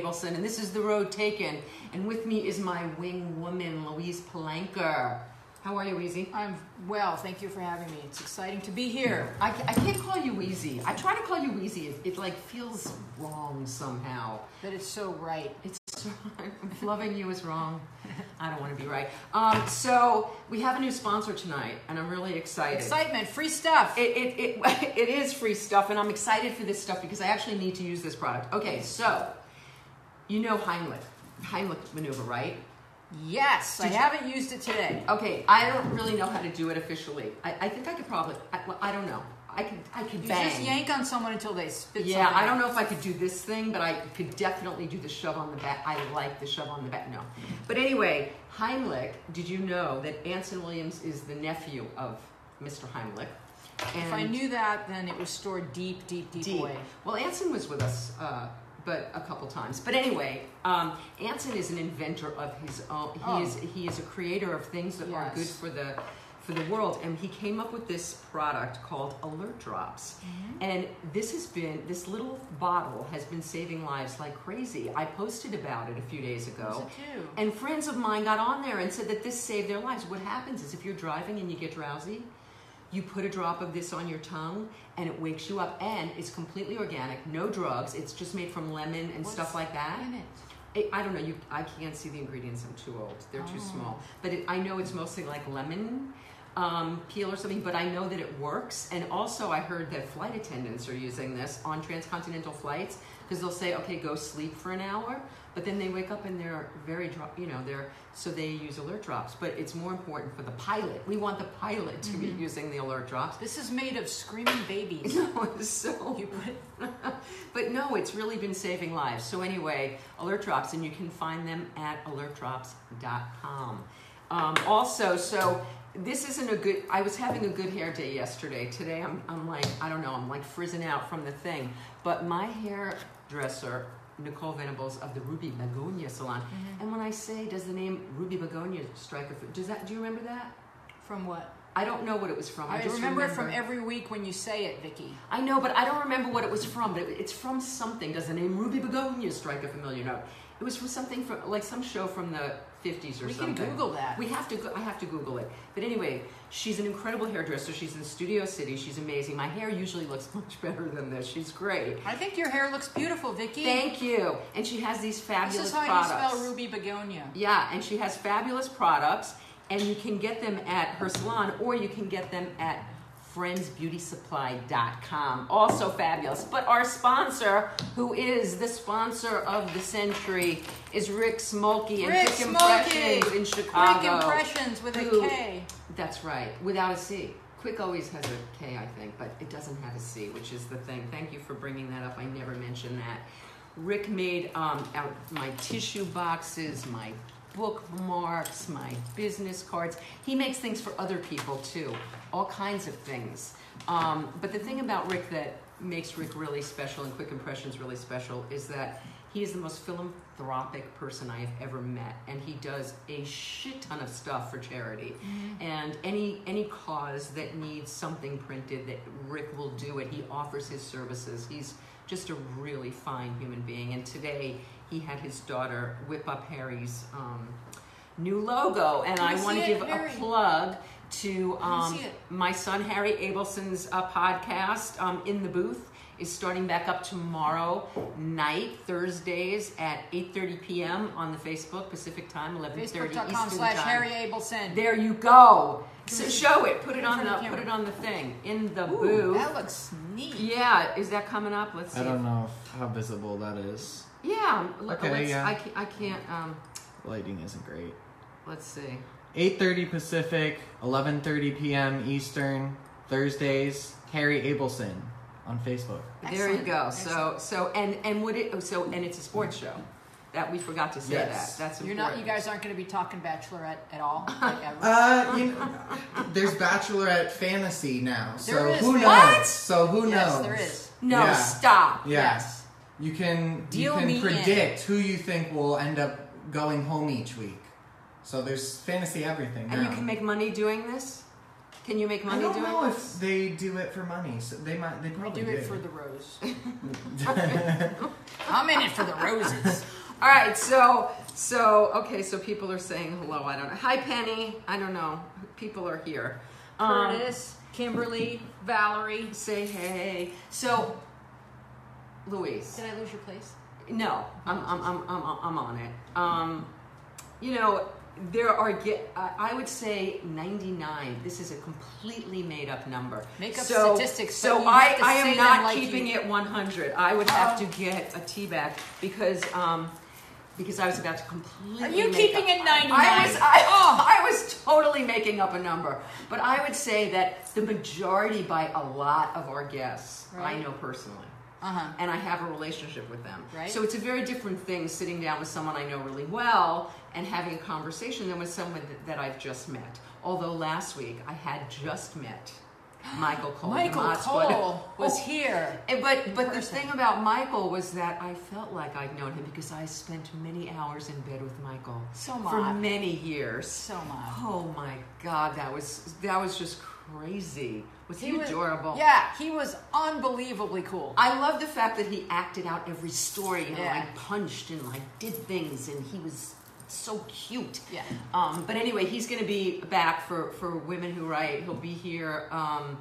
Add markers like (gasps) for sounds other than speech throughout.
Abelson, and this is The Road Taken. And with me is my wing woman, Louise Palanker. How are you, Weezy? I'm well, thank you for having me. It's exciting to be here. I, I can't call you Weezy. I try to call you Weezy. It, it like feels wrong somehow. But it's so right. It's so, (laughs) loving you is wrong. I don't want to be right. Um, so we have a new sponsor tonight, and I'm really excited. Excitement, free stuff. It, it, it, (laughs) it is free stuff, and I'm excited for this stuff because I actually need to use this product. Okay, so you know Heimlich, Heimlich maneuver, right? yes, I you- haven't used it today. Okay, I don't really know how to do it officially. I, I think I could probably. I, well, I don't know. I could. I could You bang. just yank on someone until they spit Yeah, something I don't out. know if I could do this thing, but I could definitely do the shove on the back. I like the shove on the back. No, but anyway, Heimlich. Did you know that Anson Williams is the nephew of Mr. Heimlich? If I knew that, then it was stored deep, deep, deep, deep. away. Well, Anson was with us, uh, but a couple times. But anyway, um, Anson is an inventor of his own. He Oh. is he is a creator of things that are good for the for the world, and he came up with this product called Alert Drops. Mm-hmm. And this has been this little bottle has been saving lives like crazy. I posted about it a few days ago. Too? And friends of mine got on there and said that this saved their lives. What happens is if you're driving and you get drowsy, you put a drop of this on your tongue and it wakes you up. And it's completely organic, no drugs. It's just made from lemon and stuff like that. In it. It, I don't know. You, I can't see the ingredients. I'm too old. They're too Oh. small. But it, I know it's mostly like lemon um, peel or something. But I know that it works. And also, I heard that flight attendants are using this on transcontinental flights because they'll say, "Okay, go sleep for an hour," but then they wake up and they're very, you know, they're so they use alert drops. But it's more important for the pilot. We want the pilot to be using the alert drops. This is made of screaming babies. (laughs) No, so (laughs) You put (laughs) but no, it's really been saving lives. So anyway, Alert Drops, and you can find them at alertdrops.com. Um, also, so this isn't a good. I was having a good hair day yesterday. Today, I'm, I'm like, I don't know, I'm like frizzing out from the thing. But my hairdresser, Nicole Venables of the Ruby Begonia Salon, mm-hmm. and when I say, does the name Ruby Begonia strike a? Does that? Do you remember that? from what? I don't know what it was from. I, I, just remember, it from every week when you say it, Vicky. I know, but I don't remember what it was from. But it, it's from something. Does the name Ruby Begonia strike a familiar note? It was from something from like some show from the fifties or We can. Google that. We have to. Go, I have to Google it. But anyway, she's an incredible hairdresser. She's in Studio City. She's amazing. My hair usually looks (laughs) much better than this. She's great. I think your hair looks beautiful, Vicky. Thank you. And she has these fabulous This is how products. you spell Ruby Begonia. Yeah, and she has fabulous products, and you can get them at her salon or you can get them at friendsbeautysupply.com. Also fabulous. But our sponsor, who is the sponsor of the century, is Rick Smolky and Rick Quick. Impressions in Chicago. Quick impressions with Who- a K. That's right, without a C. Quick always has a K, I think, but it doesn't have a C, which is the thing. Thank you for bringing that up. I never mentioned that. Rick made um, out my tissue boxes, my bookmarks, my business cards. He makes things for other people too, all kinds of things. Um, but the thing about Rick that makes Rick really special and Quick Impressions really special is that he is the most philanthropic person I have ever met, and he does a shit ton of stuff for charity. And any any cause that needs something printed, that Rick will do it. He offers his services. He's just a really fine human being. And today he had his daughter whip up Harry's um, new logo, and Can I I want to give Harry? a plug to um, my son Harry Abelson's uh, podcast, um, In the Booth, is starting back up tomorrow night, Thursdays at 8.30 p.m. on the Facebook, Pacific Time, 11.30 Eastern Facebook.com slash Time. Harry Abelson. There you go. So show it. Put it on the the put it on the thing. In the Ooh, booth. that looks neat. Yeah, is that coming up? Let's see. I don't know if, how visible that is. Yeah, look, Okay, let's, yeah. I can't, I can't um Lighting isn't great. let's see. 8:30 Pacific, 11:30 p.m. Eastern, Thursdays. Harry Abelson on Facebook. There you go. So excellent. so and and would it so and it's a sports show. That we forgot to say Yes. that. That's You're not. You guys aren't going to be talking Bachelorette at all. Like ever. (laughs) Uh, you know, there's Bachelorette fantasy now, so There is who knows? What? So who yes, knows? there is. No, Yeah. stop. Yeah. Yes. You can Deal you me can in. predict who you think will end up going home each week. So there's fantasy everything And you can make money doing this? Can you make I money don't doing know this? if they do it for money. So they might. They I probably do it for the rose. (laughs) (laughs) I'm in it for the roses. All right, so so okay, so people are saying hello. I don't know. Hi, Penny. I don't know. People are here. Um, Curtis, Kimberly, Valerie. say hey. So, Louise. Did I lose your place? No, I'm, I'm, I'm, I'm, I'm on it. Um, you know, there are, I I would say 99. This is a completely made up number. Make up so, statistics, So I, I am not like keeping you- it 100. I would have to get a tea bag because, um, because I was about to completely. Are you make keeping up- it 99? I was, I, Oh. I was totally making up a number, but I would say that the majority, by a lot of our guests, I know personally Uh huh. and I have a relationship with them. Right. So it's a very different thing sitting down with someone I know really well and having a conversation than with someone that, that I've just met. Although last week I had just met Michael Cole. Michael Cole was Oh, here. and- But but the thing about Michael was that I felt like I'd known him because I spent many hours in bed with Michael So for many years. So much. Oh my God, that was that was just crazy. Was he, was adorable? Yeah, he was unbelievably cool. I love the fact that he acted out every story and Yeah. like punched and like did things and he was so cute. Yeah. Um, but anyway, he's going to be back for for Women Who Write. He'll be here um,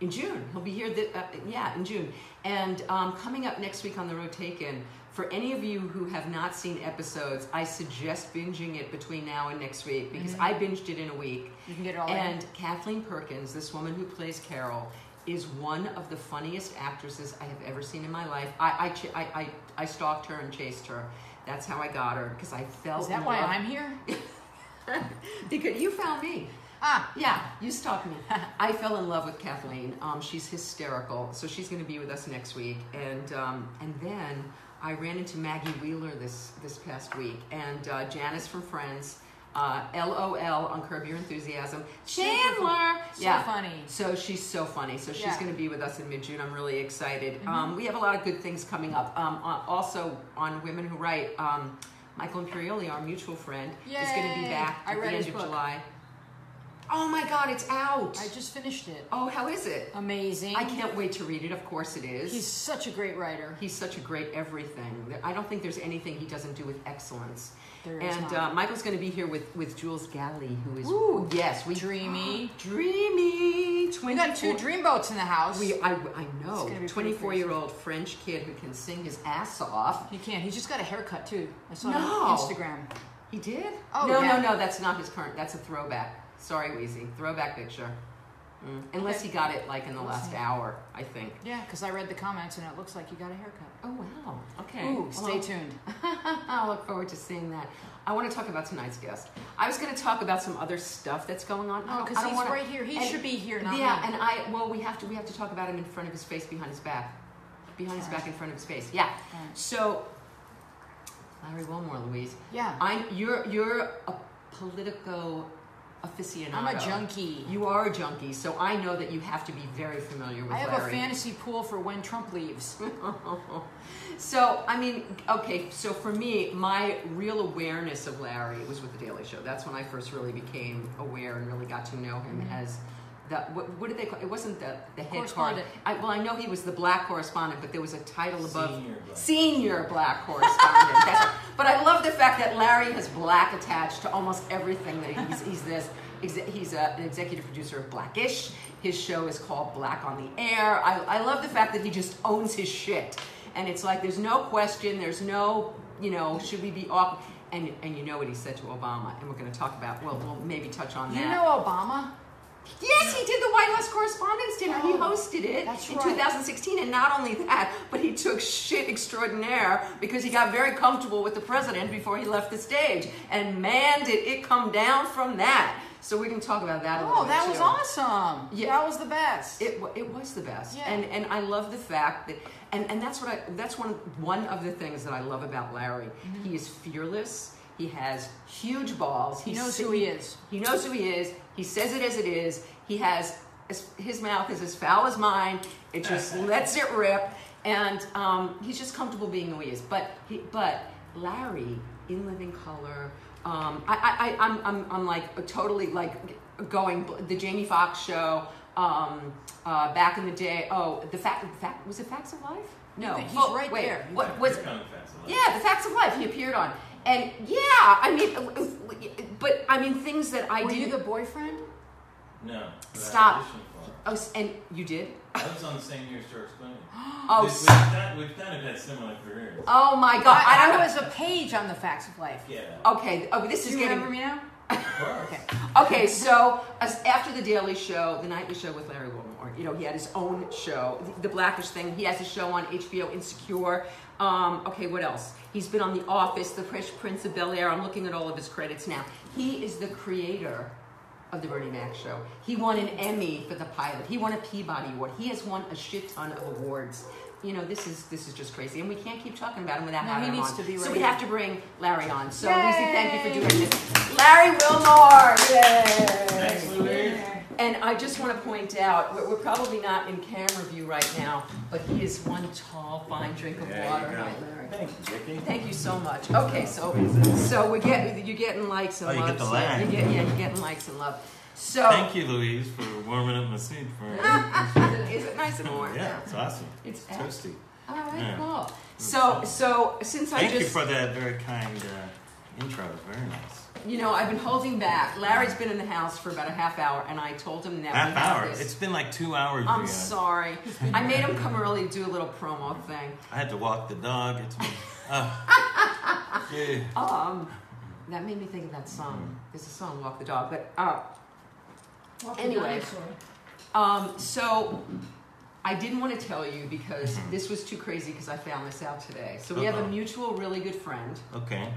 in June. He'll be here. The, uh, yeah, in June. And um, coming up next week on the Road Taken. For any of you who have not seen episodes, I suggest binging it between now and next week because I binged it in a week. You can get it all in. And Kathleen Perkins, this woman who plays Carol, is one of the funniest actresses I have ever seen in my life. I I I, I, I stalked her and chased her. That's how I got her because I felt. Is that why I'm here? (laughs) because you found me. Ah, Yeah, you stalked me. (laughs) I fell in love with Kathleen. Um, she's hysterical, so she's going to be with us next week. And um, and then I ran into Maggie Wheeler this this past week, and uh, Janice from Friends. Uh, LOL on Curb Your Enthusiasm. Chandler! so yeah. funny. So she's so funny. So she's Yeah. Mm-hmm. going to be with us in mid June. I'm really excited. Um, we have a lot of good things coming up. Um, uh, also on Women Who Write, um, Michael Imperioli, our mutual friend, is going to be Yay. back I at read the end of book. July. Oh my God, it's out! I just finished it. oh, how is it? Amazing. I can't wait to read it. Of course, it is. He's such a great writer. He's such a great everything. I don't think there's anything he doesn't do with excellence. There is and uh, Michael's going to be here with, with Jules Galley, who is Ooh, yes, we dreamy. (gasps) dreamy. We got two dreamboats in the house. We, I, I know. pretty 24 year old French kid who can sing his ass off. he can't. He's just got a haircut too. I saw No. on Instagram. He did? Oh, no, yeah. no, no. That's not his current. That's a throwback. Sorry, Weezy. Throwback picture. Mm. Unless he got it like in the last hour, I think. Yeah, because I read the comments and it looks like you got a haircut. Oh, wow. Okay. Ooh, stay Well, tuned. (laughs) I'll look forward to seeing that. I want to talk about tonight's guest. I was going to talk about some other stuff that's going on. Oh, because he's wanna- right here. He and- should be here, not yeah, me. and I well, we have to we have to talk about him in front of his face, behind his back, behind his back, in front of his face. Yeah. Alright. So, Larry Wilmore, Louise. Yeah. I'm you're you're a politico aficionado. I'm a junkie. You are a junkie, so I know that you have to be very familiar with I have Larry. a fantasy pool for when Trump leaves. (laughs) So, I mean, okay, so for me, my real awareness of Larry was with The Daily Show. That's when I first really became aware and really got to know him Mm-hmm. as the, what, what did they call it? wasn't the, the head card. Correspondent. I, well, I know he was the black correspondent, but there was a title above Senior black. Senior black correspondent. Right. But I love the fact that Larry has black attached to almost everything that he's, he's this. He's a, an executive producer of Blackish. His show is called Black on the Air. I, I love the fact that he just owns his shit. And it's like there's no question, there's no, you know, should we be off? And, and you know what he said to Obama, and we're going to talk about, well, we'll maybe touch on that. You know Obama? Yes, he did the White House Correspondents' Dinner. he Oh, hosted it in right. 2016, and not only that, but he took shit extraordinaire because he got very comfortable with the president before he left the stage. And man, did it come down from that. So we can talk about that a little Oh, that was too. awesome. Yeah. That was the best. It, it was the best, Yeah. and and I love the fact that, and, and that's what I that's one one of the things that I love about Larry. Mm-hmm. He is fearless. He has huge balls. he He's knows si- who he is. He knows who he is. He says it as it is. He has his mouth is as foul as mine. It just (laughs) lets it rip, and um, he's just comfortable being who he is. But he, but Larry in Living Color, um, I, I, I, I'm, I'm, I'm like totally like going the Jamie Foxx show. Um, uh, back in the day, oh, the fact, fact was it Facts of Life? No, He's Oh, right wait, there. What was? Here comes Life. Yeah, the Facts of Life. He appeared on, and yeah, I mean, but I mean things that I Were did. you the boyfriend? No. Stop. auditioned for it. oh, and you did. I was on the same year as George Clooney. (gasps) Oh, we've, we've, kind, we've kind of had similar careers. oh my God! I, I was a page on the Facts of Life. Yeah. Okay. Oh, this Do is you getting. remember me now? (laughs) Okay. Okay, so as, after the Daily Show, the nightly show with Larry Wilmore, you know, he had his own show, the Blackish thing. He has a show on HBO, Insecure. Um, okay, what else? He's been on The Office, The Fresh Prince of Bel Air. I'm looking at all of his credits now. He is the creator of the Bernie Mac show. He won an Emmy for the pilot. He won a Peabody Award. He has won a shit ton of awards. You know, this is this is just crazy, and we can't keep talking about him without No, having he him needs on. to be so we have to bring Larry on. So Lucy, thank you for doing this. Larry Wilmore, yay! Thanks, Louise. And I just want to point out, we're, we're probably not in camera view right now, but he is one tall, fine drink of There water. go. Hi, Larry. Thank you, Vicky. Thank you so much. Okay, so so we get you're getting likes and Oh, you get the so like. You get, yeah, you're getting likes and love. So Thank you, Louise, for warming up my seat for (laughs) is it nice and warm? Yeah, it's awesome. It's toasty. All right, Yeah. cool. So so since I Thank you for that very kind uh, intro. Very nice. You know, I've been holding back. Larry's been in the house for about a half hour, and I told him that Half hour. this. It's been like two hours. I'm Brianna. sorry. I made him come early to do a little promo thing. I had to walk the dog. It's been. Uh, (laughs) yeah. Um, that made me think of that song. There's a song, "Walk the Dog," but uh, Anyway. um, so I didn't want to tell you because mm-hmm. this was too crazy because I found this out today. So we have a uh-huh. mutual, really good friend, Okay.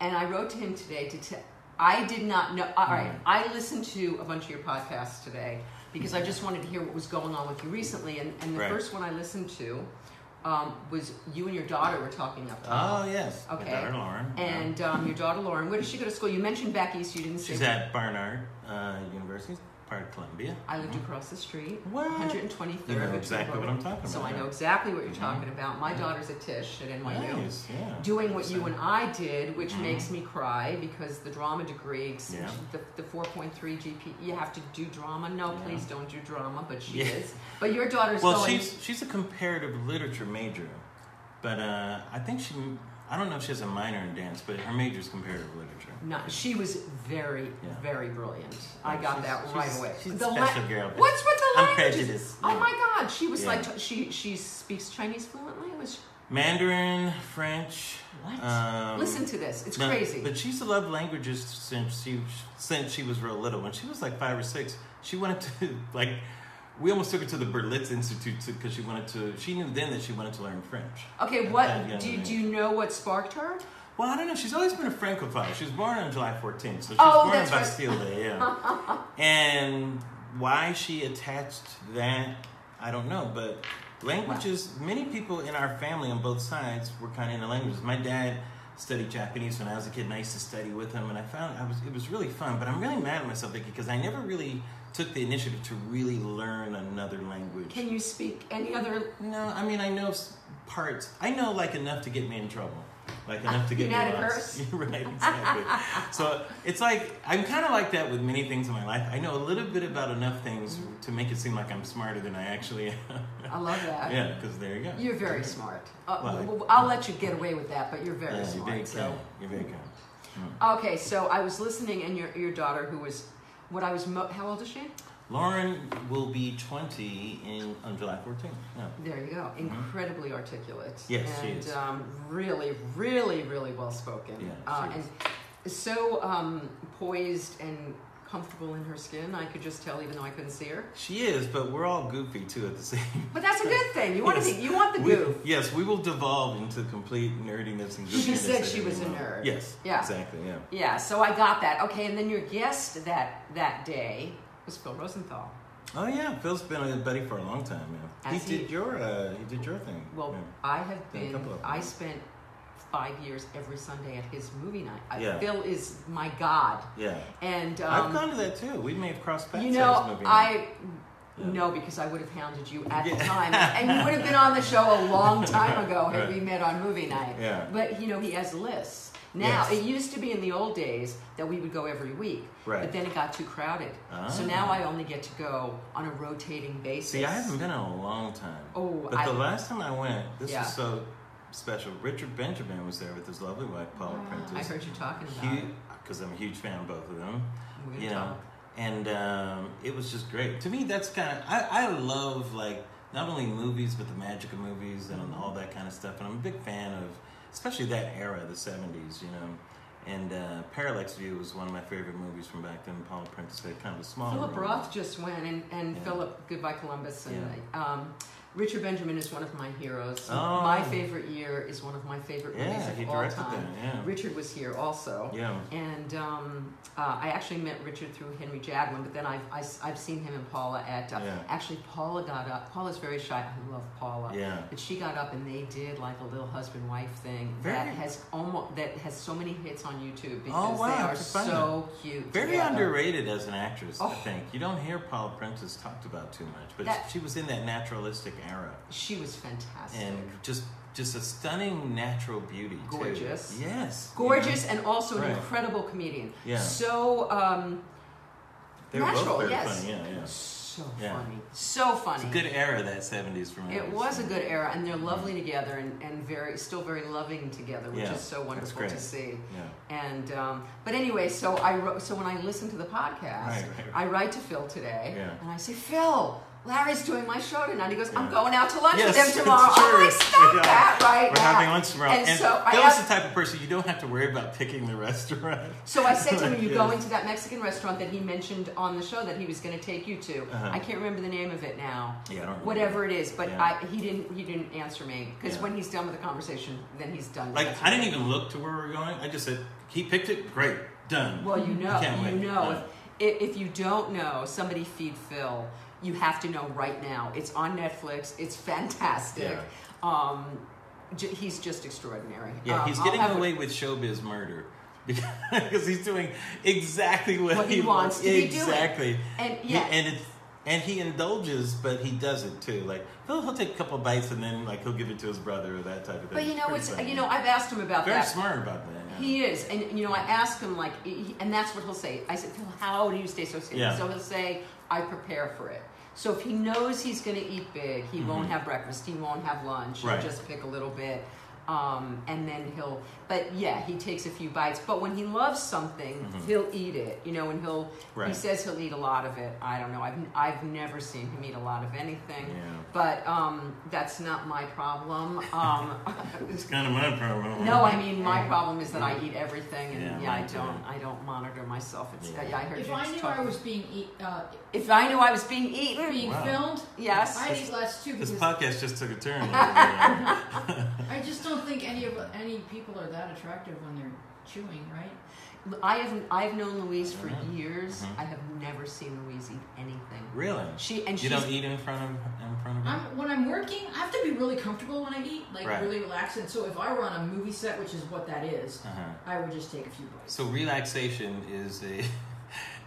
and I wrote to him today to tell. I did not know. All right, mm-hmm. I listened to a bunch of your podcasts today because I just wanted to hear what was going on with you recently. And, and the Right. first one I listened to um, was you and your daughter were talking up. Oh yes. Okay. My daughter Lauren. And um, your daughter Lauren, where does she go to school? You mentioned back east. You didn't say. she's at Barnard uh, University, part of Columbia. I lived across the street, What? 123rd. You know exactly what I'm talking about. So I know exactly what you're Mhm. talking about. My daughter's at Tisch at NYU. Nice. Yeah. Doing what you and I did, which Mhm. makes me cry because the drama degree, Yeah. the, the 4.3 GP, you have to do drama. No, Yeah. please don't do drama, but she is. But your daughter's Well, going. she's she's a comparative literature major, but uh, I think she I don't know if she has a minor in dance, but her major is comparative literature. no, she was very, Yeah. very brilliant. I got that right away. she's The special girl, What's with the I'm languages? prejudiced, Oh yeah. my God, she was Yeah. like she she speaks Chinese fluently. Was Mandarin, French. what? Um, Listen to this. It's crazy. But she's loved languages since she since she was real little. When she was like five or six, she wanted to (laughs) like. We almost took her to the Berlitz Institute because she wanted to. She knew then that she wanted to learn French. Okay, what do you, do you know what sparked her? Well, I don't know. She's always been a francophile. She was born on July 14th, so she Oh, born in right. Bastille Day. Yeah. (laughs) and why she attached that, I don't know. But languages, many people in our family on both sides were kind of into languages. My dad studied Japanese when I was a kid, and I used to study with him. And I found I was it was really fun. But I'm really mad at myself Vicky, because I never really took the initiative to really learn another language. Can you speak any other? No, I mean I know parts. I know like enough to get me in trouble, like (laughs) enough to get me lost. (laughs) right, (laughs) exactly. so it's like I'm kind of like that with many things in my life. I know a little bit about enough things to make it seem like I'm smarter than I actually am. I love that. yeah, because there you go. You're very smart. Uh, Well, I'll let you get away with that, but you're very Yeah, you're smart. very so. kind. You're very kind. Okay, so I was listening, and your your daughter, who was, what I was, mo- how old is she? Lauren will be 20 in on July 14th. Yeah. There you go. Incredibly articulate. Mm-hmm. Yes, she is. um, really, really, really well spoken. Yeah, uh, and so um, poised and comfortable in her skin. I could just tell, even though I couldn't see her. She is, but we're all goofy too at the (laughs) same. But that's a good thing. You want Yes. to be. You want the We- goof. yes, we will devolve into complete nerdiness and goofiness. She said she was a moment. nerd. Yes. Yeah. Exactly. Yeah. Yeah. So I got that. Okay, and then your guest that that day was Phil Rosenthal. Oh yeah, Phil's been a buddy for a long time. Yeah. He he- did your uh, he did your thing. Well, yeah. I have been. couple of. I spent five years every Sunday at his movie night. I- Yeah. Phil is my god, yeah. and um, I've gone to that too. We may have crossed paths. You at his know, movie night. I Yeah. no because I would have hounded you at the time, and you would have been on the show a long time ago had Right. we met on movie night. Yeah. But you know, he has lists, Now Yes. it used to be in the old days that we would go every week, Right. but then it got too crowded. So Ah. now I only get to go on a rotating basis. See, I haven't been in a long time. Oh, but I- the last time I went, this Yeah. was so special. Richard Benjamin was there with his lovely wife, Paula Prentiss. I heard you talking about it. because I'm a huge fan of both of them. You know, talk. and um, it was just great. To me, that's kind of I, I love like not only movies but the magic of movies and all that kind of stuff. And I'm a big fan of especially that era, the '70s. You know. And uh, Parallax View was one of my favorite movies from back then. Paula Prentiss had kind of a small Philip role. Roth just went, and, and Yeah. Philip, Goodbye Columbus, and um, Richard Benjamin is one of my heroes. Oh. My favorite year is one of my favorite movies Yeah, of he all directed time. that. Yeah. Richard was here also. Yeah. And um, uh, I actually met Richard through Henry Jadwin, but then I've, I, have seen him and Paula at. Uh, Yeah. Actually, Paula got up. Paula's very shy. I love Paula. Yeah. But she got up and they did like a little husband wife thing Very- that has almost that has so many hits on YouTube Oh, because wow, they are so cute. Very together. underrated as an actress, I Oh. think. You don't hear Paula Prentiss talked about too much, but That- she was in that naturalistic era She was fantastic. and just just a stunning natural beauty. too. Gorgeous. Yes. Gorgeous and also an incredible comedian. Yeah. So um, They were natural, both very yes. funny. Yeah, yeah. So Yeah. funny. So funny. It's a good era that '70s for me. It was a good era, and they're lovely together, and, and very still very loving together, which Yeah, is so wonderful to see. Yeah. And um, but anyway, so I wrote, so when I listen to the podcast, Right, right, I write to Phil today, Yeah. and I say, Phil, Larry's doing my show tonight. He goes, I'm going out to lunch Yes, with him tomorrow. I'm true. like, stop Yeah. that right We're now. having lunch tomorrow, And, and, so I Phil's asked, the type of person you don't have to worry about picking the restaurant. So I said to him, "Are (laughs) you Yes. going to that Mexican restaurant that he mentioned on the show that he was going to take you to?" Uh-huh. I can't remember the name of it now. Yeah, I don't remember. Whatever it is, but Yeah. I, he didn't. He didn't answer me because Yeah. when he's done with the conversation, then he's done. Like I didn't even look to where we were going. I just said he picked it. Great, done. Well, you know, you wait. know. If, if you don't know, somebody feed Phil. You have to know right now. It's on Netflix. It's fantastic. Yeah. Um, j- he's just extraordinary. Yeah, Um, he's getting have a- away with showbiz murder (laughs) because he's doing exactly what, What he wants to be doing. exactly. And He- yeah, and it's and he indulges, but he does it too. Like he'll, he'll take a couple bites and then like he'll give it to his brother or that type of thing. but you know, Pretty it's funny. you know, I've asked him about very that. Very smart about that. yeah. He is, and you know, I ask him like, he, and that's what he'll say. I said, how do you stay so safe? Yeah. So he'll say, I prepare for it. So if he knows he's going to eat big, he won't have breakfast. He won't have lunch. Mm-hmm. Right. He'll just pick a little bit, um, and then he'll. But yeah, he takes a few bites. But when he loves something, he'll eat it. You know, and he'll. He Mm-hmm. Says he'll eat a lot of it. I don't know. I've I've never seen him eat a lot of anything. Yeah. But um, that's not my problem. Um, (laughs) It's kind of my problem. no, I mean my problem is that I eat everything, and Yeah, yeah, I don't, I don't monitor myself. It's, Yeah. yeah. I heard If you I knew talk- I was being eat, uh, if I knew I was being eaten, being Wow. filmed, yes, I'd eat less too This podcast just took a turn. (laughs) I just don't think any of any people are that attractive when they're chewing, right? I have, I've known Louise for Mhm. years. Mhm. I have never seen Louise eat anything. really? She and you don't eat in front of in front of him? I'm, when I'm working, I have to be really comfortable when I eat, like Right. really relaxed. And so if I were on a movie set, which is what that is, Uh-huh. I would just take a few bites. So relaxation is a (laughs)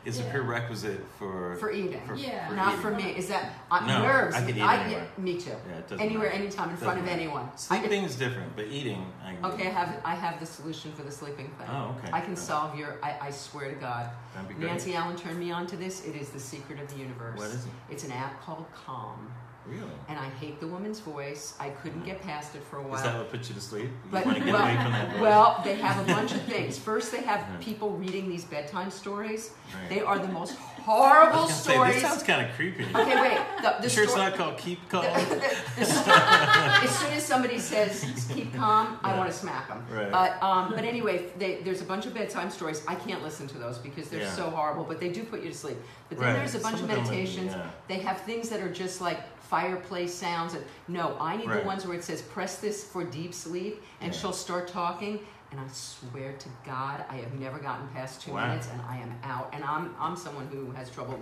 is a prerequisite for for eating. for- Yeah. for Not eating. for me. Is that uh, No, nerves? I could eat I, anywhere. me too. Yeah, it doesn't Anywhere, matter. anytime, in Doesn't front of anyone. I can- Sleeping is different, but eating. I can do. Okay, I have I have the solution for the sleeping thing. Oh, okay. I can Good. solve your. I, I swear to God. That'd be great. Nancy Allen turned me on to this. It is the secret of the universe. What is it? It's an app called Calm, Really? and I hate the woman's voice. I couldn't get past it for a Is while. that what puts you to sleep? You But- want to get well- away from that voice? Well, they have a bunch of things. (laughs) First, they have Yeah. people reading these bedtime stories. Right. They are the most horrible gonna say, stories. this sounds kind of creepy. okay, wait. The, the sure it's not called Keep Calm? the (laughs) sto- as soon as somebody says keep calm, I want to smack them. Right. But um, but anyway, they, there's a bunch of bedtime stories. I can't listen to those because they're Yeah. so horrible. But they do put you to sleep. But then Right. there's a bunch Some of meditations. yeah. They have things that are just like fireplace sounds. And no, I need Right. the ones where it says press this for deep sleep, and Yeah. she'll start talking. And I swear to God, I have never gotten past two Wow. minutes, and I am out. And I'm I'm someone who has trouble.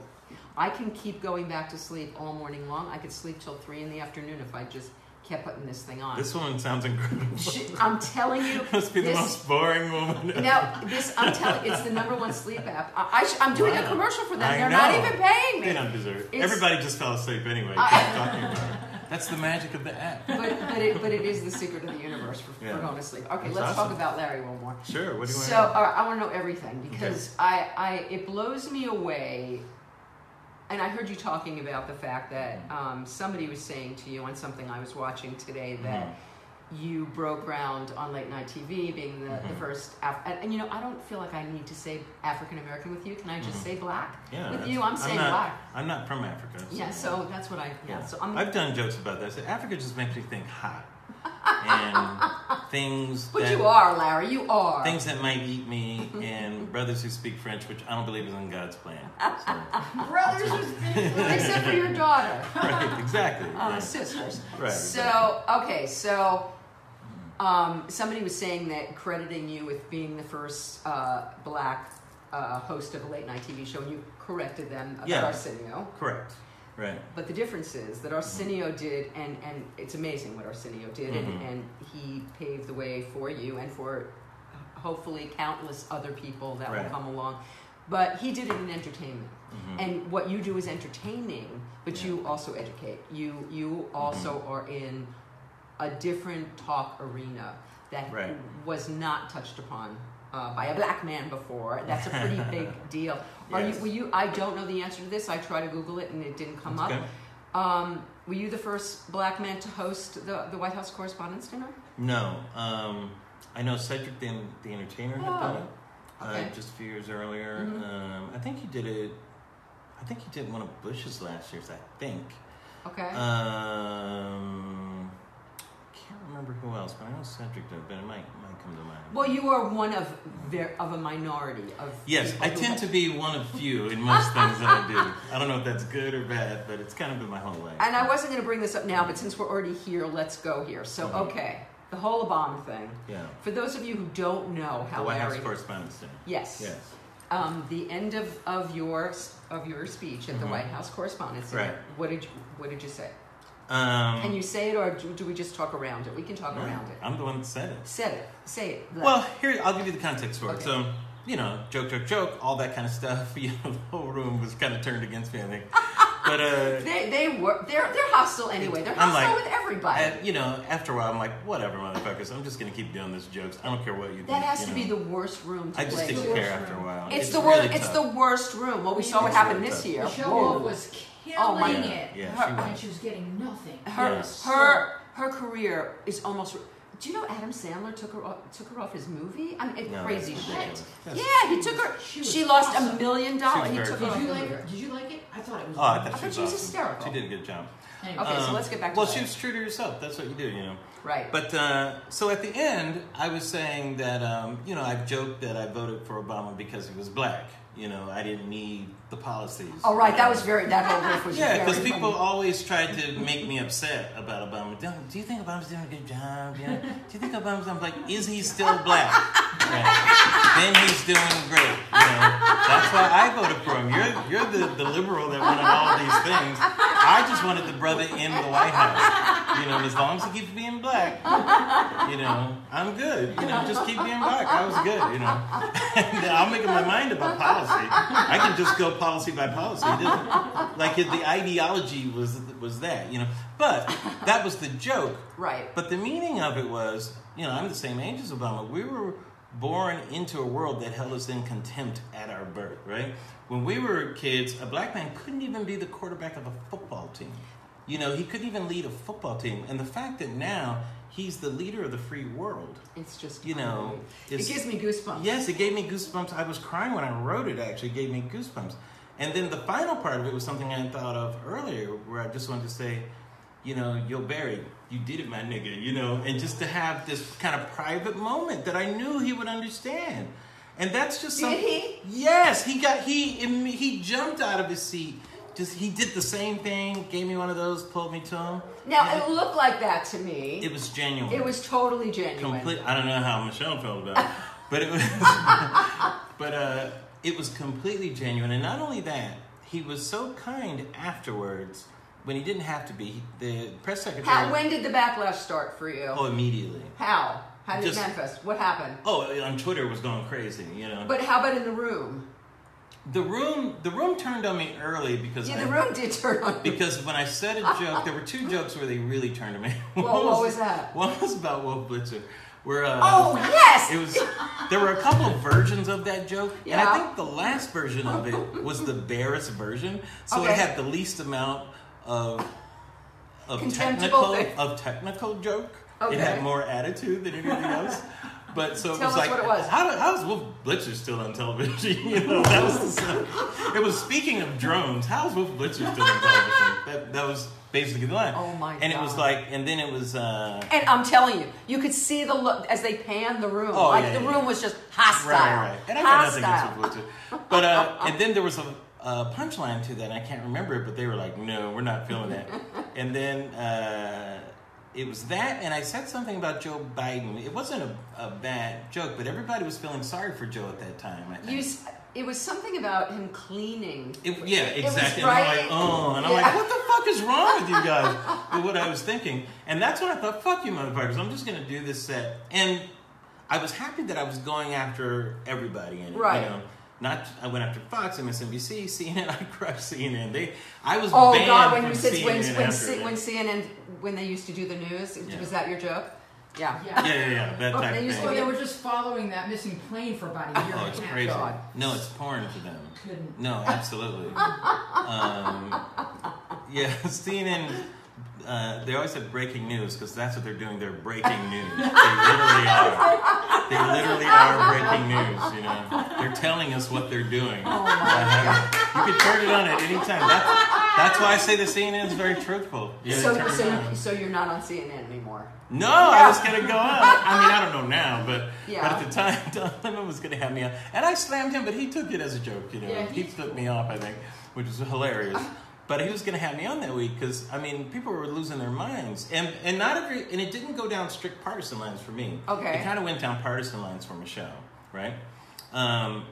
I can keep going back to sleep all morning long. I could sleep till three in the afternoon if I just kept putting this thing on. This woman sounds incredible. Sh- I'm telling you, (laughs) Must be the this- most boring woman. ever. now this I'm telling it's the number one sleep app. I, I sh- I'm doing a commercial for them. I They're not even paying me. They don't deserve it. It's- Everybody just fell asleep anyway. I- Keep talking about it. (laughs) That's the magic of the app. but but it but it is the secret of the universe for, Yeah. for going to sleep. Okay, That's let's talk about Larry one more. Sure. What do you want? So all right, I want to know everything because I, I it blows me away. And I heard you talking about the fact that um, somebody was saying to you on something I was watching today that Mm-hmm. you broke ground on late night TV, being the, the Mhm. first. Af- and, and you know, I don't feel like I need to say African American with you. Can I just Mhm. say black Yeah, with you? I'm saying not, black. I'm not from Africa. so- Yeah, so that's what I. Yeah, so I'm. I've done jokes about this. Africa just makes me think hot and things but that you are, Larry. You are. things that might eat me and (laughs) brothers who speak French, which I don't believe is in God's plan. So, (laughs) Brothers with Except for your daughter. (laughs) right, exactly. uh, right. sisters. Right, So okay, so um, somebody was saying that crediting you with being the first uh, black uh, host of a late night TV show, and you corrected them about Yeah. Arsenio. Correct. Right. But the difference is that Arsenio did, and, and it's amazing what Arsenio did, Mhm. and, and he paved the way for you and for hopefully countless other people that will come along. But he did it in entertainment. Mhm. And what you do is entertaining, but Yeah. you also educate. You you also are in a different talk arena that Right. was not touched upon uh, by a black man before. That's a pretty (laughs) big deal. Are Yes. you? Were you? I don't know the answer to this. I tried to Google it and it didn't come That's up. okay. Um, were you the first black man to host the, the White House Correspondents' Dinner? No. Um, I know Cedric the, the Entertainer had done it Oh, okay. uh, just a few years earlier. Mhm. Um, I think he did it. I think he did one of Bush's last year's. I think. Okay. Um, can't remember who else, but I know But it might might come to mind. well, you are one of ver- of a minority of. Yes, I tend to be one of few in most things that I do. (laughs) I don't know if that's good or bad, but it's kind of been my whole life. And I wasn't going to bring this up now, but since we're already here, let's go here. So, Mhm. okay, the whole Obama thing. yeah. For those of you who don't know how The White House Larry, Correspondence Dinner. yes, Yes. um, the end of, of your of your speech at the Mhm. White House Correspondents Dinner. Right. What did you What did you say? Um, Can you say it, or do, do we just talk around it? We can talk no, around it. I'm the one that said it. Said it. Say it. Well, here I'll give you the context for it. So, you know, joke, joke, joke, all that kind of stuff. (laughs) You know, the whole room was kind of turned against me. I think, (laughs) but uh, they they were they're they're hostile anyway. They're hostile like- with everybody. and, you know, after a while, I'm like, whatever, motherfuckers. I'm just gonna keep doing this jokes. I don't care what you think. that has you to know. be the worst room to I just play. didn't the worst care after a while. It's, the really worst. It's tough. the worst room. Well, we saw what It's happened really this tough. year. The show Whoa. was killing Oh my Yeah, it. yeah, Her- she And was. she was getting nothing. her Yes. her her career is almost. Do you know Adam Sandler took her off, took her off his movie? I mean, it's No, crazy shit. ridiculous. That's- Yeah, he took her. She She lost a awesome. million dollars. He took her Did you like movie. it? Did you like it? I thought it was. Oh, I thought, I she thought was she was awesome. hysterical. She did a good job. Anyway. Okay, so Um, let's get back to Well, that. she was true to herself. That's what you do, you know. Right. But uh, so at the end, I was saying that um, you know I've joked that I voted for Obama because he was black. You know, I didn't need the policies. oh right, that was very. That whole riff was Yeah, very because funny. people always try to make me upset about Obama. Do do you think Obama's doing a good job? You know, do you think Obama's? I'm like, is he still black? Right. (laughs) Then he's doing great. You know, that's why I voted for him. You're you're the, the liberal that wanted all these things. I just wanted the brother in the White House. You know, as long as he keeps being black, you know, I'm good. You know, just keep being black. I was good. You know, (laughs) and I'll make up my mind about policy. I can just go policy by policy. It doesn't- (laughs) Like the ideology was was that. You know, but that was the joke. right. But the meaning of it was, you know, I'm the same age as Obama. We were born into a world that held us in contempt at our birth, right? When we were kids, a black man couldn't even be the quarterback of a football team. You know, he couldn't even lead a football team. And the fact that now he's the leader of the free world, It's just you know, it gives me goosebumps. Yes, it gave me goosebumps. I was crying when I wrote it, actually. It gave me goosebumps. And then the final part of it was something I thought of earlier, where I just wanted to say, you know, yo, Barry, you did it, my nigga, you know, and just to have this kind of private moment that I knew he would understand. And that's just Did something. he? Yes, he got, he, he jumped out of his seat. Just, he did the same thing, gave me one of those, pulled me to him. Now And it looked like that to me. it was genuine. It was totally genuine. Complete. I don't know how Michelle felt about it, (laughs) but it was. (laughs) but uh, it was completely genuine, and not only that, he was so kind afterwards when he didn't have to be. The press secretary. How, when did the backlash start for you? Oh, immediately. How? How did Just- it manifest? What happened? Oh, on Twitter it was going crazy. You know. But how about in the room? The room the room turned on me early because Yeah, I, the room did turn on. you. because when I said a joke, there were two (laughs) jokes where they really turned on me. What, One what was that? One was about Wolf Blitzer, where uh, Oh yes. it was. There were a couple of versions of that joke, and I think the last version of it was the (laughs) barest version. So Okay. it had the least amount of of technical thing. of technical joke. It had more attitude than anything else. (laughs) But so it Tell was us like, what it was. how how is Wolf Blitzer still on television? (laughs) you know, that was the. It was speaking of drones. How is Wolf Blitzer still on television? (laughs) That that was basically the line. Oh my And it was like, and then it was. uh And I'm telling you, you could see the look as they panned the room. Oh, like yeah, the yeah, room yeah. was just hostile. Right, right. And I got nothing against Wolf Blitzer. But uh, (laughs) and then there was a, a punchline to that. And I can't remember it, but they were like, "No, we're not feeling that." and then uh, it was that, and I said something about Joe Biden. It wasn't a, a bad joke, but everybody was feeling sorry for Joe at that time. I think. You, s- it was something about him cleaning. It, yeah, It was exactly. And I'm like, oh, and I'm Yeah. like, what the fuck is wrong with you guys? (laughs) But what I was thinking, and that's when I thought, fuck you, motherfuckers. I'm just gonna do this set, and I was happy that I was going after everybody in it. Right. You know, not I went after Fox, MSNBC, CNN. (laughs) I crushed CNN. They, I was Oh banned God! When from you said CNN when when, after C, when CNN when they used to do the news, Yeah. was that your joke? Yeah. Yeah. yeah, yeah, yeah, that Oh, type they used So thing. they were just following that missing plane for about a year Oh, it's a half. crazy. God. No, it's porn to them. Couldn't. No, absolutely. (laughs) um, yeah, (laughs) CNN. Uh, they always have breaking news because that's what they're doing. They're breaking news. They literally are. They literally are breaking news. You know, they're telling us what they're doing. Oh my You can turn it on at any time. That's, that's why I say the CNN is very truthful. You So so so you're not on CNN anymore. No, I was gonna go on. I mean, I don't know now, but Yeah. but at the time, (laughs) Don Lemon was gonna have me on, and I slammed him, but he took it as a joke. You know, Yeah, he, he- flipped me off, I think, which was hilarious. But he was gonna have me on that week because I mean, people were losing their minds, and and not every, and it didn't go down strict partisan lines for me. Okay. it kind of went down partisan lines for Michelle, right? Um,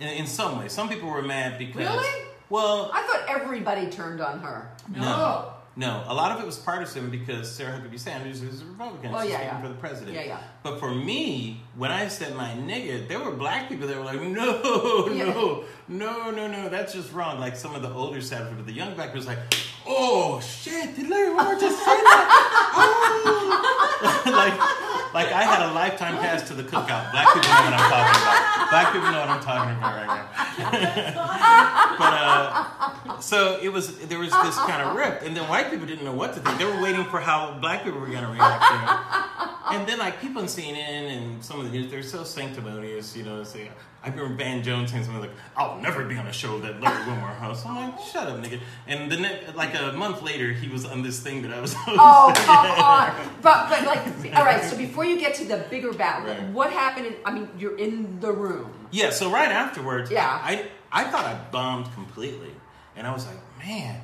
in, in some way, some people were mad because Really? well, I thought everybody turned on her. No. No, a lot of it was partisan because Sarah Huckabee Sanders is a Republican. Oh, She's yeah, speaking yeah. for the president. Yeah, yeah. But for me, when I said my nigga, there were black people that were like, no, Yeah. no, no, no, no, that's just wrong. Like some of the older Southerners, but the young black was like, oh shit, did Larry Wilmore just say that? (laughs) Oh. (laughs) like, like I had a lifetime pass to the cookout. Black people know what I'm talking about. Black people know what I'm talking about right now. (laughs) but uh, so it was. There was this kind of rip, and then white people didn't know what to think. They were waiting for how black people were going to react. You know? And then like people in CNN and some of the news, they're so sanctimonious. You know, say. I remember Van Jones saying something like, "I'll never be on a show that Larry Wilmore hosts." I'm like, "Shut up, nigga!" And then, like a month later, he was on this thing that I was hosting. (laughs) Oh come on! But but like, all right. So before you get to the bigger battle, Right. what happened? In, I mean, you're in the room. Yeah, so right afterwards, Yeah. I I thought I bombed completely, and I was like, man,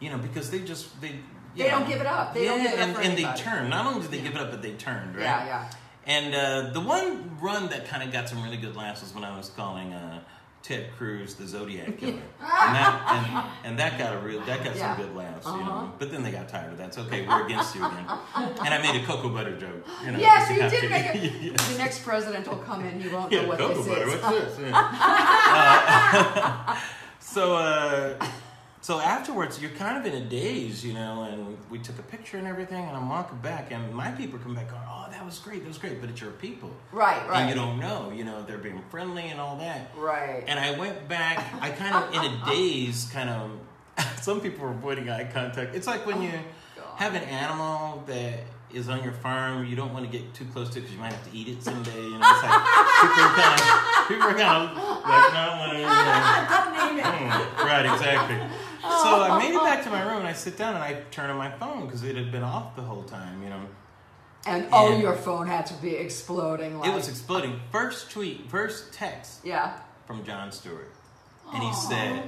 you know, because they just they They don't give it up. They yeah, don't give it up and, and they turned. Not only did they give it up, but they turned, right? Yeah, yeah. And uh, the one run that kind of got some really good laughs was when I was calling uh, Ted Cruz the Zodiac (laughs) killer, and that and, and that got a real that got Yeah. some good laughs. You Uh-huh. know? But then they got tired of that. It's okay, we're against you again. And I made a cocoa butter joke. You know, Yes, you did make it. (laughs) Yeah. The next president will come in. He won't Yeah, know what cocoa this butter. is. What's this? Yeah. (laughs) Uh, so, uh, so afterwards, you're kind of in a daze, you know. And we took a picture and everything, and I'm walking back, and my people come back going, "Oh, that was great. That was great." But it's your people, Right, Right. and you don't know, you know, they're being friendly and all that. right. And I went back. I kind of in a daze, kind of. (laughs) Some people were avoiding eye contact. It's like when you God. have an animal that is on your farm, you don't want to get too close to it because you might have to eat it someday. You know, it's like people are kind of people are kind of like not want to. You know, (laughs) Don't name it. mm, right, exactly. So I oh. made it back to my room and I sit down and I turn on my phone because it had been off the whole time. You know, And oh, And- your phone had to be exploding. Like, it was exploding. First tweet, first text yeah. from Jon Stewart, and he said,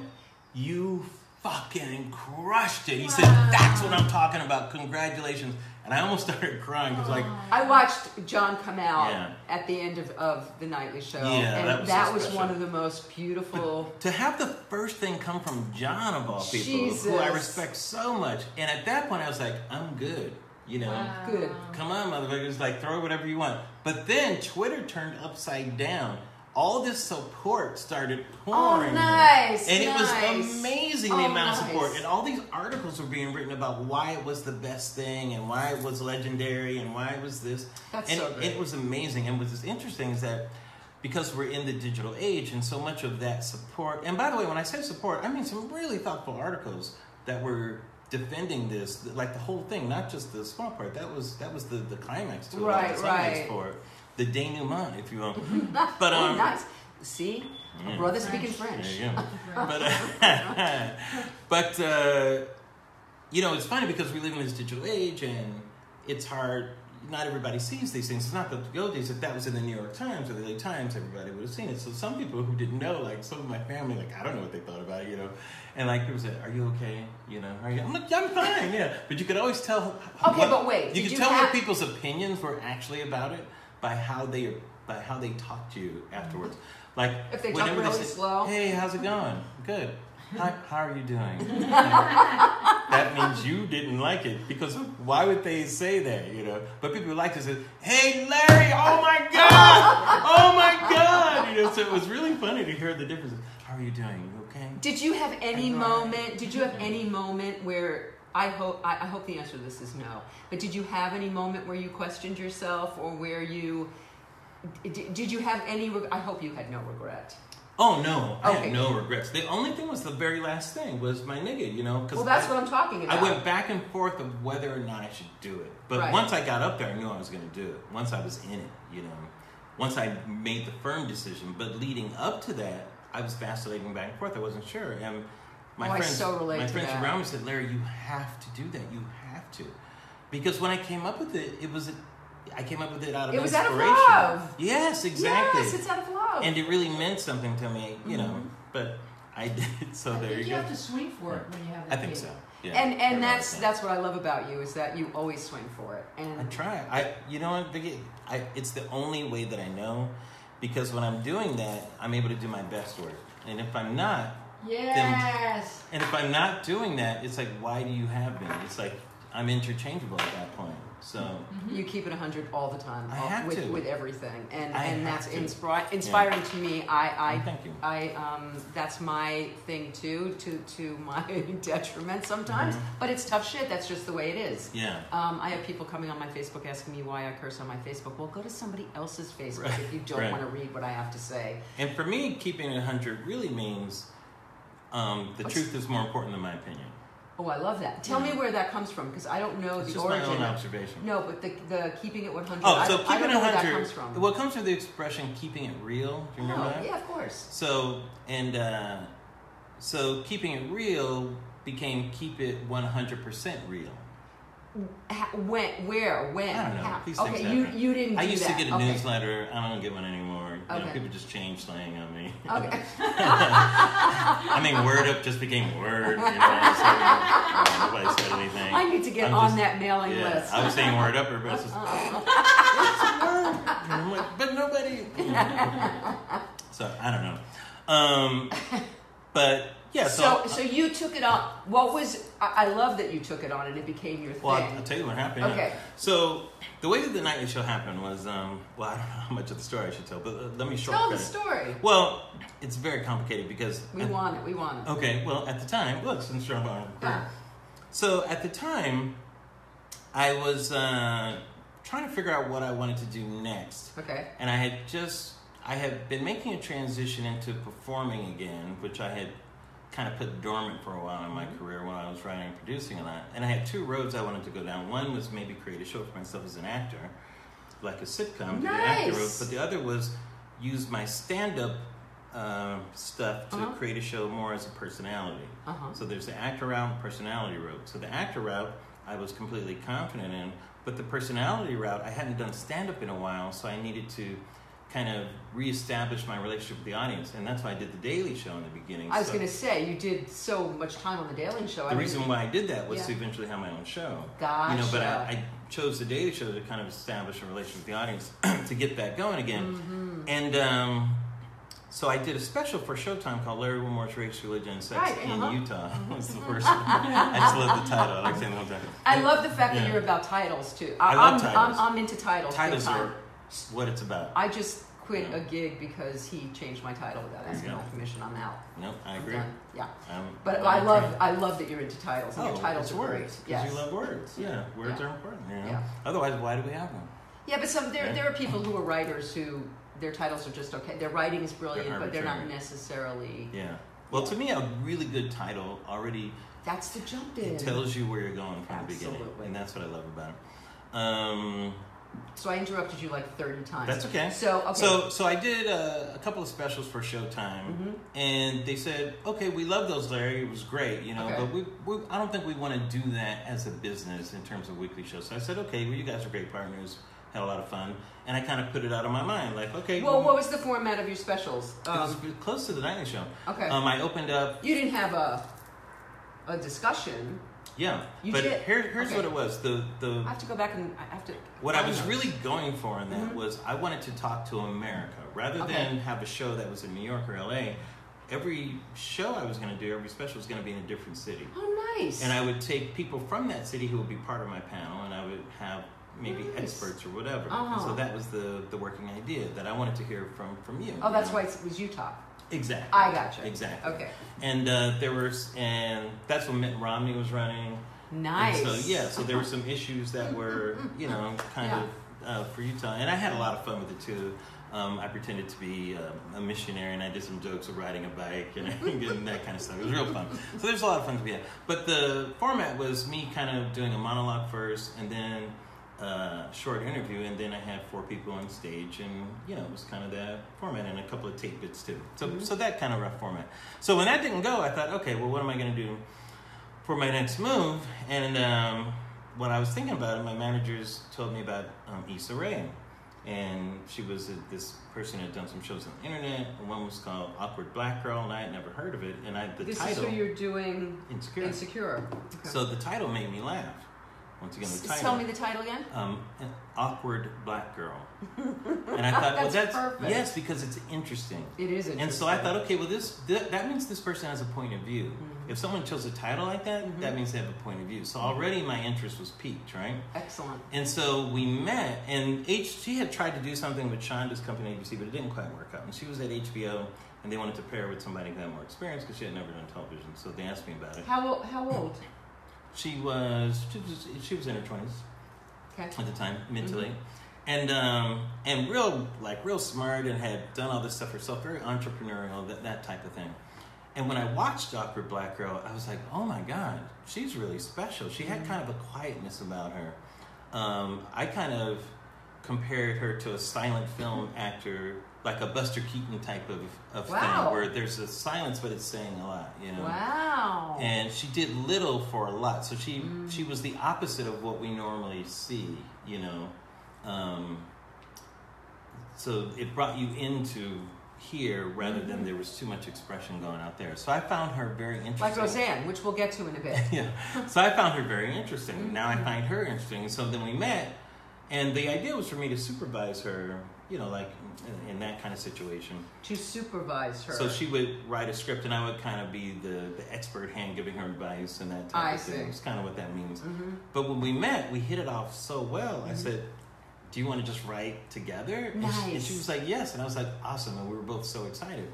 "You fucking crushed it." He said, "That's what I'm talking about. Congratulations!" And I almost started crying because like. I watched Jon come out Yeah. at the end of, of the nightly show, Yeah, and that was that so was one of the most beautiful. To have the first thing come from Jon of all people, who I respect so much, and at that point I was like, I'm good, you know. Wow. Good. Come on, motherfuckers, like throw whatever you want. But then Twitter turned upside down. All this support started Oh, pouring. in. nice. And it was nice. amazing Oh, the amount nice. of support. And all these articles were being written about why it was the best thing and why it was legendary and why it was this. That's and so it, great. it was amazing. And what's interesting is that because we're in the digital age and so much of that support, and by the way, when I say support, I mean some really thoughtful articles that were defending this, like the whole thing, not just the small part. That was that was the, the climax to it, Right, the right. for it. The denouement, if you will. (laughs) But oh, um, nice. See, a brother speaking French. French. there you go Right. (laughs) but uh, (laughs) but uh, you know it's funny because we live in this digital age and it's hard not everybody sees these things it's not the old days if that was in the new york times or the la times everybody would have seen it so some people who didn't know like some of my family like i don't know what they thought about it you know and like people said are you okay you know are you i'm like i'm fine yeah but you could always tell Okay, what- but wait, you could you tell have- what people's opinions were actually about it by how they by how they talk to you afterwards like If they talk really say, slow. Hey, how's it going? Good. (laughs) How, how are you doing? (laughs) that means you didn't like it because why would they say that? You know, but people like to say, "Hey, Larry! Oh my God! Oh my God!" You know, so it was really funny to hear the differences. How are you doing? You okay? Did you have any moment? Did you have any moment where I hope I, I hope the answer to this is no. But did you have any moment where you questioned yourself or where you did, did you have any? I hope you had no regret. Oh no, I Okay. had no regrets. The only thing was the very last thing was my nigga. You know, because Well, that's what I'm talking about. I went back and forth of whether or not I should do it. But Right. once I got up there, I knew I was going to do it. Once I was in it, you know. Once I made the firm decision. But leading up to that, I was vacillating back and forth. I wasn't sure. And my Oh, I friends, so relate my friends that. around me said, "Larry, you have to do that. You have to." Because when I came up with it, it was I came up with it out of It was out of inspiration. love. Yes, exactly. Yes, it's out of love. and it really meant something to me, you know. Mhm. But I (laughs) did. So I there you you go. have to swing for it when you have I think so. Yeah. and and that's think. that's what I love about you is that you always swing for it. And I try. I you know what, Vicky? I it's the only way that I know because when I'm doing that, I'm able to do my best work. And if I'm not, Yes. and if I'm not doing that, it's like why do you have me? It's like I'm interchangeable at that point. So you keep it 100 all the time I all- have with, to. with everything and I and that's to. inspri- inspiring to me i oh, thank you. I um that's my thing too to to my (laughs) detriment sometimes Mhm. but it's tough shit that's just the way it is Yeah. um, I have people coming on my Facebook asking me why I curse on my Facebook. Well, go to somebody else's Facebook Right, if you don't right. want to read what I have to say. And for me, keeping it 100 really means um, the truth is more important than my opinion. Oh, I love that. Tell me where that comes from because I don't know It's the just my origin. own of- observation. No, but the the keeping it 100. Oh, so don't- I keeping don't it know where that 100. comes from. Well, it comes from the expression "keeping it real." Do you remember oh, that? yeah, of course. So and uh, so keeping it real became keep it 100% real. Ha- when, where, when? I don't know. How? These okay, you happen. you didn't. I used that. to get a okay. newsletter. I don't get one anymore. You know, Okay. people just change slang on me. (laughs) Okay. (laughs) I mean, word up just became word. You know, uh, nobody said anything. I need to get I'm on just- that mailing yeah, list. I was saying word up, everybody else was, it's a word. Like, but nobody. you (laughs) know. So I don't know. Um, but yeah, so, so, so you took it on. What was? I, I love that you took it on and it became your well, thing. I'll, I'll tell you what happened. yeah. Okay. So the way that the nightly show happened was, um, well, (laughs) I don't know how much of the story I should tell, but uh, let me short. Tell the story. Well, it's very complicated because We at- want it. We want it. Okay, well, at the time, look, since you're on So at the time, I was uh, trying to figure out what I wanted to do next, Okay. and I had just I had been making a transition into performing again, which I had kind of put dormant for a while in my Mhm. career when I was writing and producing a lot. And I had two roads I wanted to go down. One was maybe create a show for myself as an actor, like a sitcom, do the actor road. Nice. But the other was use my stand-up uh, stuff to Uh-huh. create a show more as a personality. Uh huh. So there's the actor route and personality route. So the actor route I was completely confident in, but the personality route I hadn't done stand up in a while, so I needed to kind of reestablish my relationship with the audience, and that's why I did the Daily Show in the beginning. I was So going to say you did so much time on the Daily Show. I the reason why I did that was Yeah. to eventually have my own show. Gotcha. You know, but I, I chose the Daily Show to kind of establish a relationship with the audience (clears throat) to get that going again. Mhm. And um, so I did a special for Showtime called Larry Wilmore's Race, Religion, and Sex Right, in uh-huh. Utah. (laughs) That's the (laughs) first one. I just love the title. I like saying the whole time. I love the fact that you're about titles too. I love I'm, titles. I'm, I'm into titles. Titles are what it's about. I just quit Yeah. a gig because he changed my title without asking my permission. I'm out. No, I I'm agree. Yeah. Um, But I'm I love. I love that you're into titles. And Oh, your titles are words, great. Yes. you love words. Yeah, words Yeah. are important. You know? Yeah. Otherwise, why do we have them? Yeah, but some there there are people who are writers who their titles are just okay. Their writing is brilliant, They're but they're not necessarily. Yeah. Well, to me, a really good title already That's the jump in. it tells you where you're going from the beginning, and that's what I love about it. Um, So I interrupted you like thirty times. that's okay. So okay. So, so I did uh, a couple of specials for Showtime, Mhm. and they said, "Okay, we love those, Larry. It was great, you know, Okay. but we, we, I don't think we want to do that as a business in terms of weekly shows." So I said, "Okay, well, you guys are great partners. Had a lot of fun, and I kind of put it out of my mind, like, okay, Well, what was the format of your specials? it was Um, close to the dining Show. okay. Um, I opened up, you didn't have a a discussion. Yeah, You but did? here, here's Okay. what it was. The the I have to go back and I have to. What I find was those. really going for in that Mhm. was I wanted to talk to America rather Okay. than have a show that was in New York or LA. Every show I was going to do, every special was going to be in a different city, Oh, nice. and I would take people from that city who would be part of my panel, and I would have maybe Nice. experts or whatever. Uh-huh. So that was the the working idea that I wanted to hear from from you. oh, that's you know? why it was Utah. Exactly. I gotcha. Exactly. Okay. And uh, there was, and that's when Mitt Romney was running. And Nice. so yeah, so there were (laughs) some issues that were, you know, kind Yeah. of uh, for Utah, and I had a lot of fun with it too. Um, I pretended to be um, a missionary, and I did some jokes of riding a bike and, (laughs) and that kind of stuff. It was real fun. So there's a lot of fun to be had. But the format was me kind of doing a monologue first, and then a short interview, and then I had four people on stage, and you know, it was kind of that format, and a couple of tape bits too. So Mhm. so that kind of rough format. So when that didn't go, I thought, okay, well, what am I going to do? for my next move. And um, when I was thinking about it, my managers told me about um, Issa Rae. And she was a, this person who had done some shows on the internet. One was called Awkward Black Girl, and I had never heard of it. And I the this title is who you're doing Insecure. insecure. Okay. So the title made me laugh. Once again, the title. Tell me the title again. um, an awkward black girl. (laughs) and I thought, well, That's that's perfect. yes, because it's interesting. It is interesting. And so I thought, okay, well, this th- that means this person has a point of view. Mhm. If someone chose a title like that, Mhm. that means they have a point of view. So already my interest was piqued, right? Excellent. And so we met, and H. She had tried to do something with Shonda's company ABC, but it didn't quite work out. And she was at HBO, and they wanted to pair her with somebody who had more experience because she had never done television. So they asked me about it. How how old? She was she was, she was in her twenties Okay. at the time, mentally, Mhm. and um, and real like real smart and had done all this stuff herself, very entrepreneurial, that that type of thing. And when I watched Awkward Black Girl, I was like, oh my god, she's really special. She had Mhm. kind of a quietness about her. Um, I kind of compared her to a silent film actor, like a Buster Keaton type of, of Wow. thing, where there's a silence but it's saying a lot, you know Wow. and she did little for a lot. So she Mm. she was the opposite of what we normally see, you know. Um, so it brought you into here rather than Mhm. there was too much expression going out there. So I found her very interesting. like Roseanne, which we'll get to in a bit. (laughs) yeah. So I found her very interesting. Now I find her interesting. So then we met, and the idea was for me to supervise her, you know, like in, in that kind of situation. To supervise her. So she would write a script, and I would kind of be the, the expert hand giving her advice and that type I of thing. It's kind of what that means. hmm But when we met, we hit it off so well. I Mhm. said, "Do you want to just write together?" And she, and she was like, "Yes," and I was like, "Awesome!" And we were both so excited.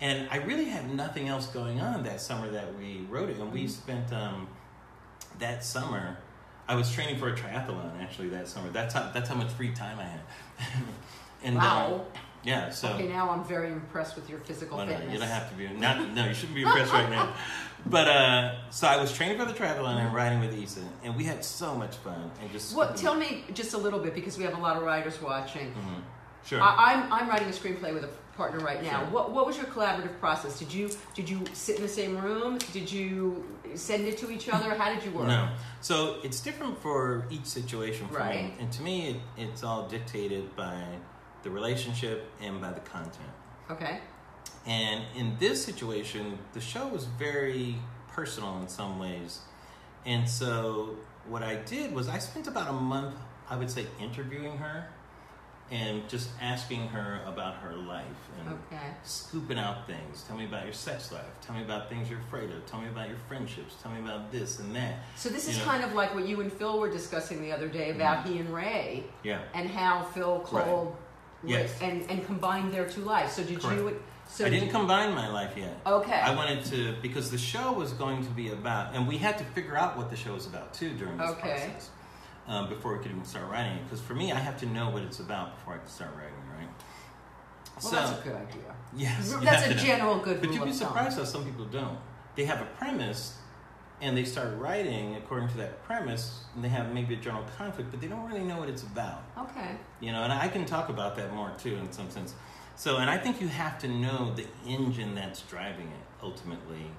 And I really had nothing else going on that summer that we wrote it, and we Mhm. spent um, that summer. I was training for a triathlon actually that summer. That's how that's how much free time I had. (laughs) and uh, Wow. yeah, so okay, now I'm very impressed with your physical well, no, fitness. you don't have to be. Not, no, you shouldn't be impressed right now. (laughs) But uh, so I was training for the triathlon and riding with Issa, and we had so much fun and just. What? Tell me just a little bit because we have a lot of writers watching. Mhm. Sure. I, I'm I'm writing a screenplay with a partner right now. Sure. What what was your collaborative process? Did you did you sit in the same room? Did you send it to each other? How did you work? No. So it's different for each situation for me. Right. And to me, it, it's all dictated by the relationship and by the content. Okay. And in this situation, the show was very personal in some ways. And so what I did was I spent about a month, I would say, interviewing her and just asking her about her life and Okay. scooping out things. Tell me about your sex life. Tell me about things you're afraid of. Tell me about your friendships. Tell me about this and that. So this You is know. kind of like what you and Phil were discussing the other day about Mhm. he and Ray Yeah. and how Phil Right. Yes. and and combined their two lives. So did you? So I didn't did- combine my life yet. Okay. I wanted to because the show was going to be about, and we had to figure out what the show was about too during this Okay. process um, before we could even start writing it. Because for me, I have to know what it's about before I can start writing, right? well, that's a good idea. (laughs) yes, That's a know. general good But you'd be surprised how some people don't. They have a premise, and they start writing according to that premise, and they have maybe a general conflict, but they don't really know what it's about. Okay. You know, and I can talk about that more too in some sense. So, and I think you have to know the engine that's driving it ultimately.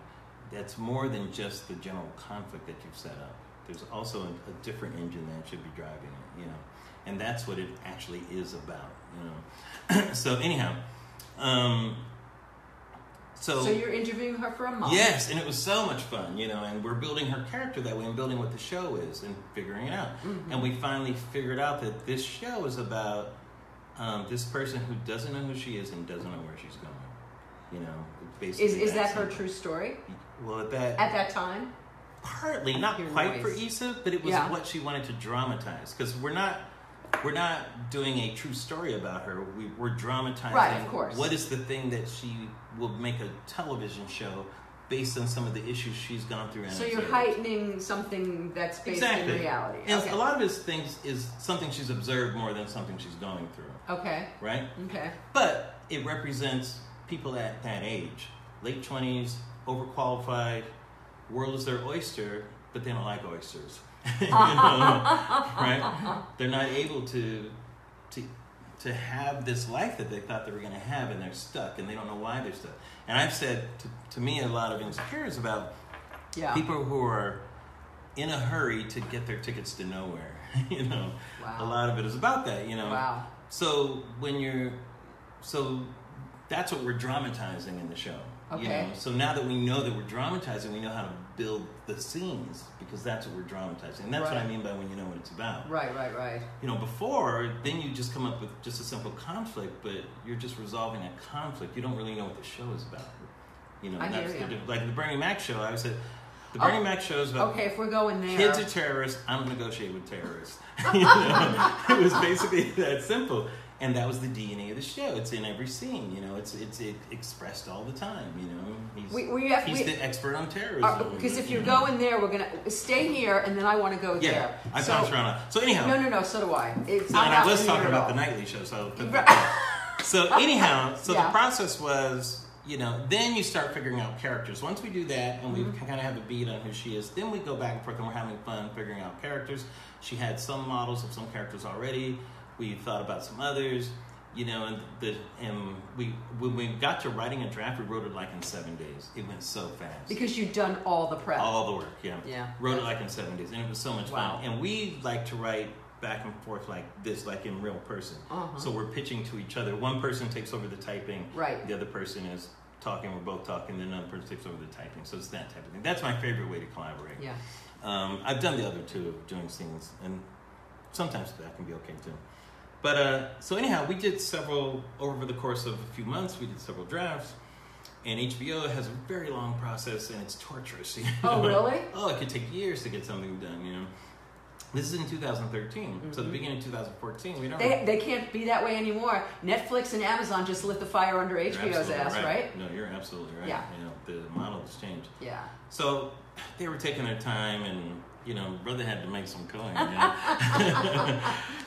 That's more than just the general conflict that you've set up. There's also a, a different engine that should be driving it, you know, and that's what it actually is about, you know. (clears throat) so, anyhow, um, so, So you're interviewing her for a month. Yes, and it was so much fun, you know, and we're building her character that way and building what the show is and figuring it out. Mhm. And we finally figured out that this show is about um, this person who doesn't know who she is and doesn't know where she's going. You know, basically. Is is that her true story Well, at that at that time? partly, not quite for noise. Issa, but it was Yeah. what she wanted to dramatize because we're not. We're not doing a true story about her. We, we're dramatizing. Right, of course. What is the thing that she will make a television show based on some of the issues she's gone through? And So you're heightening something that's based exactly in reality. And okay. a lot of his things is something she's observed more than something she's going through, okay. right? Okay. But it represents people at that age, late twenties, overqualified. World is their oyster, but they don't like oysters. (laughs) you (laughs) know, right? They're not able to to to have this life that they thought they were going to have, and they're stuck, and they don't know why they're stuck. And I've said to, to me a lot of insecurities about Yeah. people who are in a hurry to get their tickets to nowhere. (laughs) you know, Wow. a lot of it is about that. You know, Wow. so when you're, so that's what we're dramatizing in the show. You Okay. know? So now that we know that we're dramatizing, we know how to build the scenes because that's what we're dramatizing. And that's what I mean by when you know what it's about. Right. Right. Right. You know, before then you just come up with just a simple conflict, but you're just resolving a conflict. You don't really know what the show is about. You know, I that's hear the, like the Bernie Mac show. I said, the Oh, Bernie Mac show is about Okay. If we're going there. Kids are terrorists. I'm negotiate with terrorists. (laughs) you know? It was basically that simple, and that was the DNA of the show. It's in every scene. You know, it's it's it expressed all the time. You know, he's we, we have. he's we, the expert on terrorism. because if you you're know? going there, we're gonna stay here, and then I want to go yeah, there. I so, bounced around. So anyhow, No, no, no. So do I. It's, so, I'm and I not was linear talking about the nightly show. So so (laughs) anyhow, so Yeah. the process was. You know, then you start figuring out characters. Once we do that and we Mm-hmm. kind of have a beat on who she is, then we go back and forth and we're having fun figuring out characters. She had some models of some characters already. We thought about some others, you know, and the and we when we got to writing a draft, we wrote it like in seven days. It went so fast. Because you've done all the prep. all the work, yeah. Yeah. Wrote it like in seven days, and it was so much Wow. fun. And we like to write back and forth like this, like in real person. Uh-huh. So we're pitching to each other. One person takes over the typing. Right. The other person is talking. We're both talking. Then another person takes over the typing. So it's that type of thing. That's my favorite way to collaborate. Yeah. Um, I've done the other two of doing scenes, and sometimes that can be okay too. But uh, so anyhow, we did several over the course of a few months. We did several drafts, and HBO has a very long process, and it's torturous. you know? Oh, really? Oh, it could take years to get something done. You know, this is in 2013, so the Mhm. beginning of 2014, we don't. They, they can't be that way anymore. Netflix and Amazon just lit the fire under You're HBO's ass, right? No, you're absolutely right. Yeah. You know, the model has changed. Yeah. So they were taking their time, and you know, brother had to make some coin. You know? (laughs)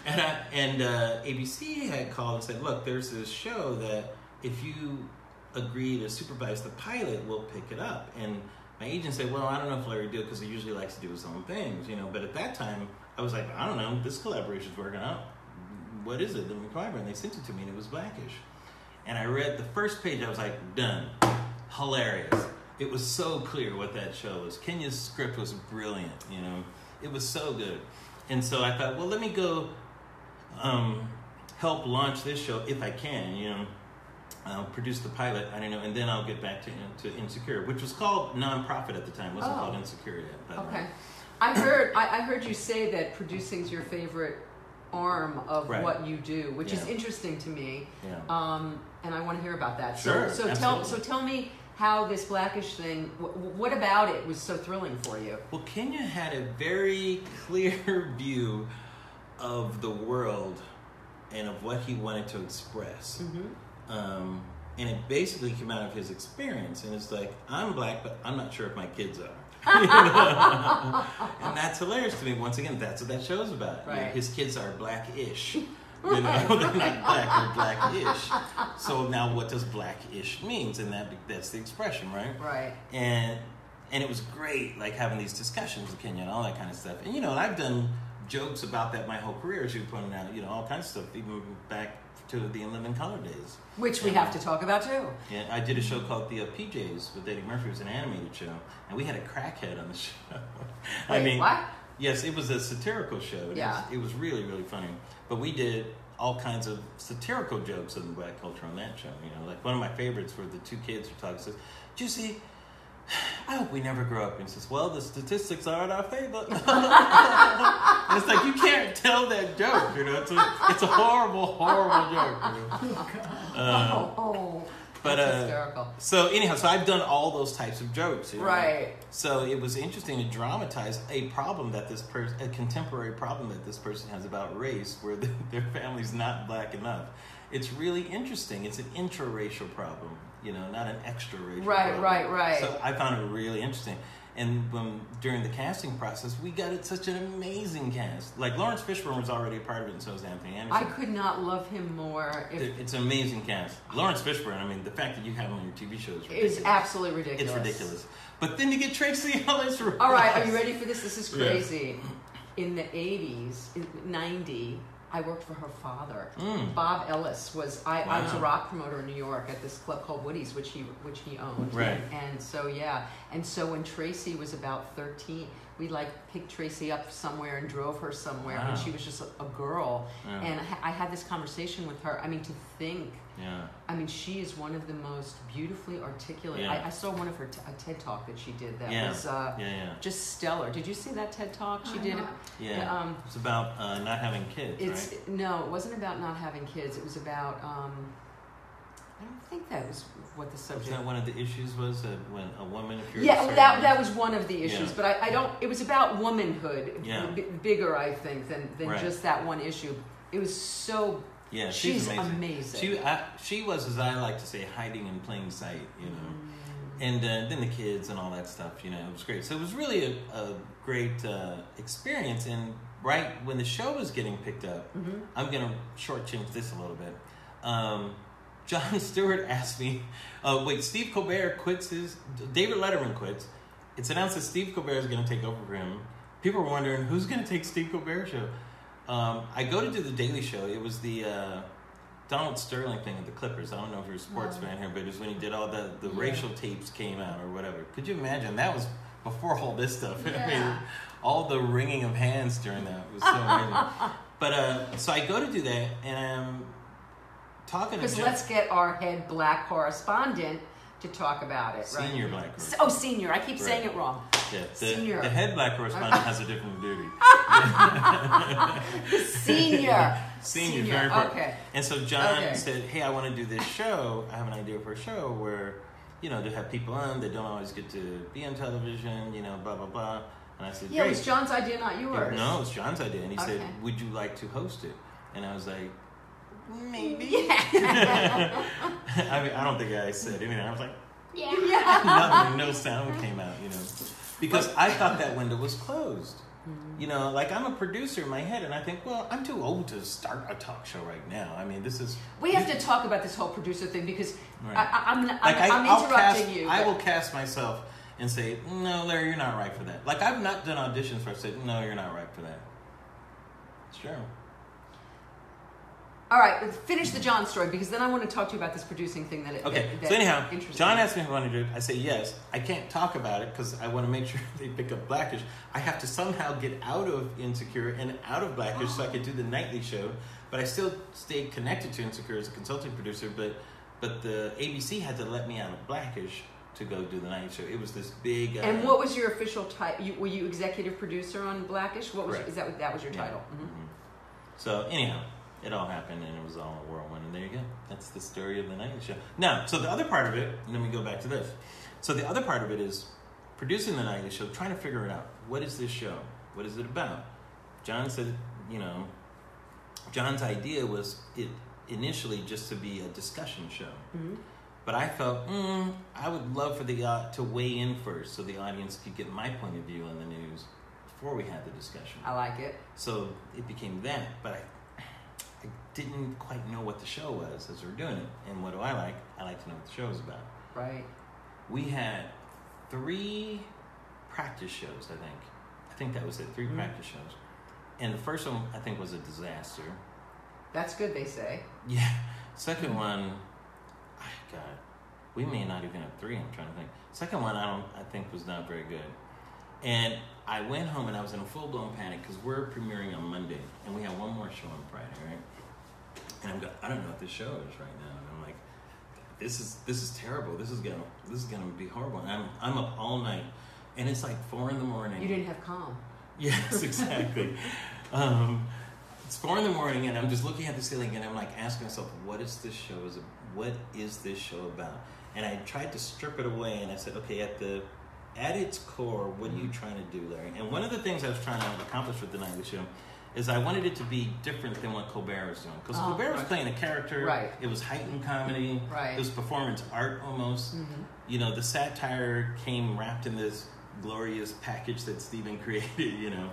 and I, and uh, ABC had called and said, "Look, there's this show that if you agree to supervise the pilot, we'll pick it up." And my agent said, "Well, I don't know if Larry do it because he usually likes to do his own things, you know." But at that time, I was like, "I don't know. This collaboration's working out. What is it?" We collaborated, and they sent it to me, and it was Blackish. And I read the first page. I was like, "Done." Hilarious. It was so clear what that show was. Kenya's script was brilliant. You know, it was so good. And so I thought, well, let me go um, help launch this show if I can. You know, I'll produce the pilot. I don't know, and then I'll get back to to Insecure, which was called nonprofit at the time. It wasn't Oh. called Insecure yet. Okay. I heard I, I heard you say that producing's your favorite arm of Right. what you do, which is interesting to me. Yeah. Um, and I want to hear about that. Sure, So, so tell so tell me how this blackish thing. wh- What about it was so thrilling for you? Well, Kenya had a very clear (laughs) view of the world and of what he wanted to express. Mm-hmm. Um, and it basically came out of his experience. And it's like, I'm black, but I'm not sure if my kids are. (laughs) (laughs) And that's hilarious to me. Once again, that's what that show's about. You know, his kids are black-ish. You know, (laughs) they're (laughs) not black, they're black-ish. So now, what does black-ish means? And that that's the expression, right? Right. and and it was great like having these discussions with Kenya and all that kind of stuff. And you know, and I've done jokes about that my whole career, as you pointed out. You know, all kinds of stuff, even back to the In Living Color days. Which we Yeah. have to talk about too. Yeah, I did a show called The uh, PJs with Eddie Murphy. It was an animated show, and we had a crackhead on the (laughs) show. I mean, what? yes, it was a satirical show. It Yeah. was, it was really really funny. But we did all kinds of satirical jokes of the black culture on that show. You know, like one of my favorites were the two kids who talk says, "Juicy." I hope we never grow up. And says, "Well, the statistics are in our favor." (laughs) it's like you can't tell that joke. You know, it's a it's a horrible, horrible joke. You know? Uh, (laughs) oh, oh. But, uh, hysterical. so anyhow, so I've done all those types of jokes. you know? Right. So it was interesting to dramatize a problem that this person, a contemporary problem that this person has about race, where the, (laughs) their family's not black enough. It's really interesting. It's an intraracial problem, you know, not an extra racial. Right, problem. right, right. So I found it really interesting. And when during the casting process, we got it such an amazing cast. Like Laurence Fishburne was already a part of it, and so was Anthony Anderson. I could not love him more. If It- It's an amazing cast. Laurence Fishburne. I mean, the fact that you have him on your TV show is is ridiculous. absolutely ridiculous. It's ridiculous. But then you get Tracee (laughs) Ellis Ross. All right, are you ready for this? This is Yeah. crazy. In the 80s, in 90, I worked for her father. Mm. Bob Ellis was I, I was a rock promoter in New York at this club called Woody's, which he which he owned. Right. And, and so yeah, and so when Tracee was about 13, we like picked Tracee up somewhere and drove her somewhere when Wow. she was just a, a girl. Yeah. And I, I had this conversation with her. I mean, to think Yeah. I mean, she is one of the most beautifully articulate. Yeah. I, I saw one of her t- a TED talk that she did that Yeah. was uh, Yeah, yeah. just stellar. Did you see that TED talk she I'm did? not- Yeah. Um, it's about uh, not having kids, it's right? no, it wasn't about not having kids. It was about. Um, I think that was what the subject. Was that one of the issues was that when a woman, if you're a Yeah, that that was one of the issues, Yeah. but I, I don't. It was about womanhood, Yeah. b- bigger, I think, than than Right. just that one issue. It was so. Yeah, she's, she's amazing. amazing. She, I, she was, as I like to say, hiding in plain sight, you know. Mm. And uh, then the kids and all that stuff, you know, it was great. So it was really a, a great uh, experience. And right when the show was getting picked up, Mhm. I'm going to shortchange this a little bit. Um, John (laughs) Stewart asked me, uh, wait, Steve Colbert quits his, David Letterman quits. It's announced that Steve Colbert is going to take over for him. People were wondering, who's going to take Steve Colbert's show? Um, I go to do the Daily Show. It was the uh, Donald Sterling thing with the Clippers. I don't know if you're a sports No. fan here, but it was when he did all the, the Yeah. racial tapes came out or whatever. Could you imagine? That was before all this stuff. (laughs) I mean, all the wringing of hands during that was so amazing. (laughs) But uh, so I go to do that, and I'm talking Because let's get our head black correspondent to talk about it, right? senior black. S- Oh, senior. I keep Right. saying it wrong. Yeah, the, Senior. the head black correspondent has a different duty. (laughs) Senior. Senior, very important. Okay. And so Jon Okay. said, "Hey, I want to do this show. I have an idea for a show where, you know, to have people on that don't always get to be on television. You know, blah blah blah." And I said, Yeah, it was Jon's idea, not yours. no, it was Jon's idea, and he said, "Would you like to host it?" And I was like, "Maybe." (laughs) Yeah. (laughs) I mean, I don't think I said anything. I was like, yeah. (laughs) nothing, no sound came out, you know, because I thought that window was closed. You know, like I'm a producer in my head, and I think, well, I'm too old to start a talk show right now. I mean, this is We have to talk about this whole producer thing because Right. I, I, I'm, I'm, like I, I'm interrupting cast, you. I will cast myself and say, no, Larry, you're not right for that. Like I've not done auditions where I said, no, you're not right for that. It's true. All right, let's finish the Jon story because then I want to talk to you about this producing thing that. it- Okay, that, that so anyhow, Jon asked me if I wanted to do it. I say yes. I can't talk about it because I want to make (laughs) sure they pick up Blackish. I have to somehow get out of Insecure and out of Blackish so I could do the nightly show. But I still stayed connected to Insecure as a consulting producer. But but the ABC had to let me out of Blackish to go do the night show. It was this big. Uh, And what was your official title? You, were you executive producer on Blackish? What was Correct. is that? That was your Yeah. title. Mhm. Mhm. So anyhow, it all happened and it was all a whirlwind. And there you go. That's the story of the nightly show. Now, so the other part of it. and then we go back to this. So the other part of it is producing the nightly show, trying to figure it out. What is this show? What is it about? Jon said, you know, Jon's idea was it initially just to be a discussion show. Mhm. But I felt, mm, I would love for the uh, to weigh in first, so the audience could get my point of view on the news before we had the discussion. I like it. So it became that, but I, I didn't quite know what the show was as we were doing it. And what do I like? I like to know what the show is about. Right. We had three practice shows, I think. I think that was it, 3 Mhm. practice shows. And the first one, I think, was a disaster. That's good, they say. Yeah. Second one, I God, we may not even have three. I'm trying to think. Second one, I don't. I think was not very good. And I went home and I was in a full blown panic because we're premiering on Monday and we have one more show on Friday, right? And I'm go, I don't know what this show is right now. And I'm like, this is this is terrible. This is gonna this is gonna be horrible. And I'm I'm up all night, and it's like four in the morning. You didn't have calm. (laughs) Yes, exactly. um, it's four in the morning, and I'm just looking at the ceiling, and I'm like asking myself, "What is this show? Is what is this show about?" And I tried to strip it away, and I said, "Okay, at the at its core, what are you trying to do, Larry?" And one of the things I was trying to accomplish with the nightly show is I wanted it to be different than what Colbert was doing, because Oh, Colbert was right. playing a character. Right. It was heightened comedy. Right. It was performance art almost hmm you know, the satire came wrapped in this glorious package that Stephen (laughs) created, you know.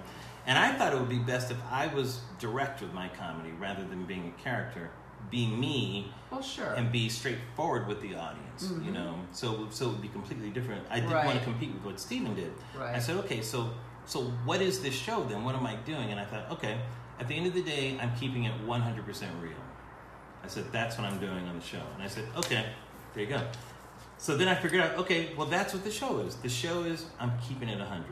And I thought it would be best if I was direct with my comedy rather than being a character, be me Well, sure. and be straightforward with the audience, you Mhm. know. So so it would be completely different. I didn't Right. want to compete with what Stephen did. I said, okay, so so what is this show then? What am I doing? And I thought, okay, at the end of the day, I'm keeping it 100% real. I said, that's what I'm doing on the show. And I said, okay, there you go. So then I figured out, okay, well, that's what the show is. The show is I'm keeping it 100.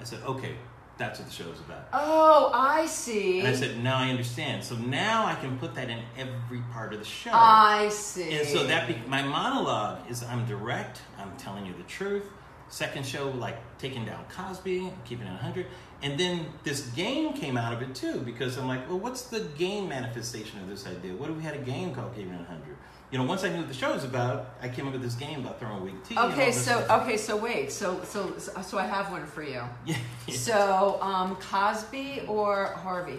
I said, okay, that's what the show is about. oh, I see. And I said, now I understand. So now I can put that in every part of the show. I see. And so that be- my monologue is I'm direct, I'm telling you the truth. Second show, like taking down Cosby, keeping it 100. And then this game came out of it too, because I'm like, well, what's the game manifestation of this idea? What if we had a game called Keeping It 100? You know, once I knew what the show was about, I came up with this game about throwing weak tea. Okay, so stuff. okay, so wait, so so so I have one for you. (laughs) Yeah. So, um, Cosby or Harvey,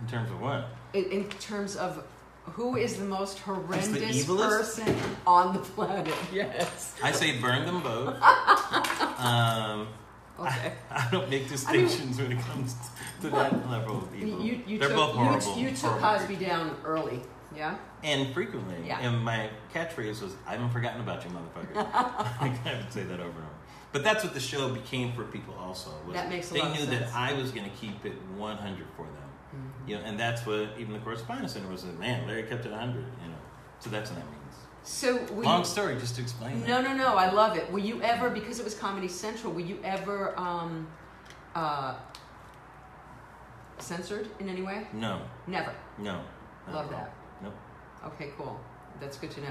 In terms of what? in, in terms of who is the most horrendous evilest? person on the planet? (laughs) Yes. I say burn them both. (laughs) um, Okay. I don't make distinctions when it comes to that level of evil. You, you They're took, both horrible. You, you took horrible Cosby creatures. down early, yeah? And frequently. Yeah. And my catchphrase was, I haven't forgotten about you, motherfucker. (laughs) (laughs) I would say that over and over. But that's what the show became for people also. That makes a They lot of knew sense. that I was going to keep it 100 for them. Mm-hmm. You know, and that's what even the correspondence center was, man, Larry kept it 100, you know. So that's what that means. So, were Long you, story, just to explain no, that. no, no, I love it. Were you ever, because it was Comedy Central, were you ever um, uh, censored in any way? No, Never. no. not Love at all. that. Okay, cool. That's good to know.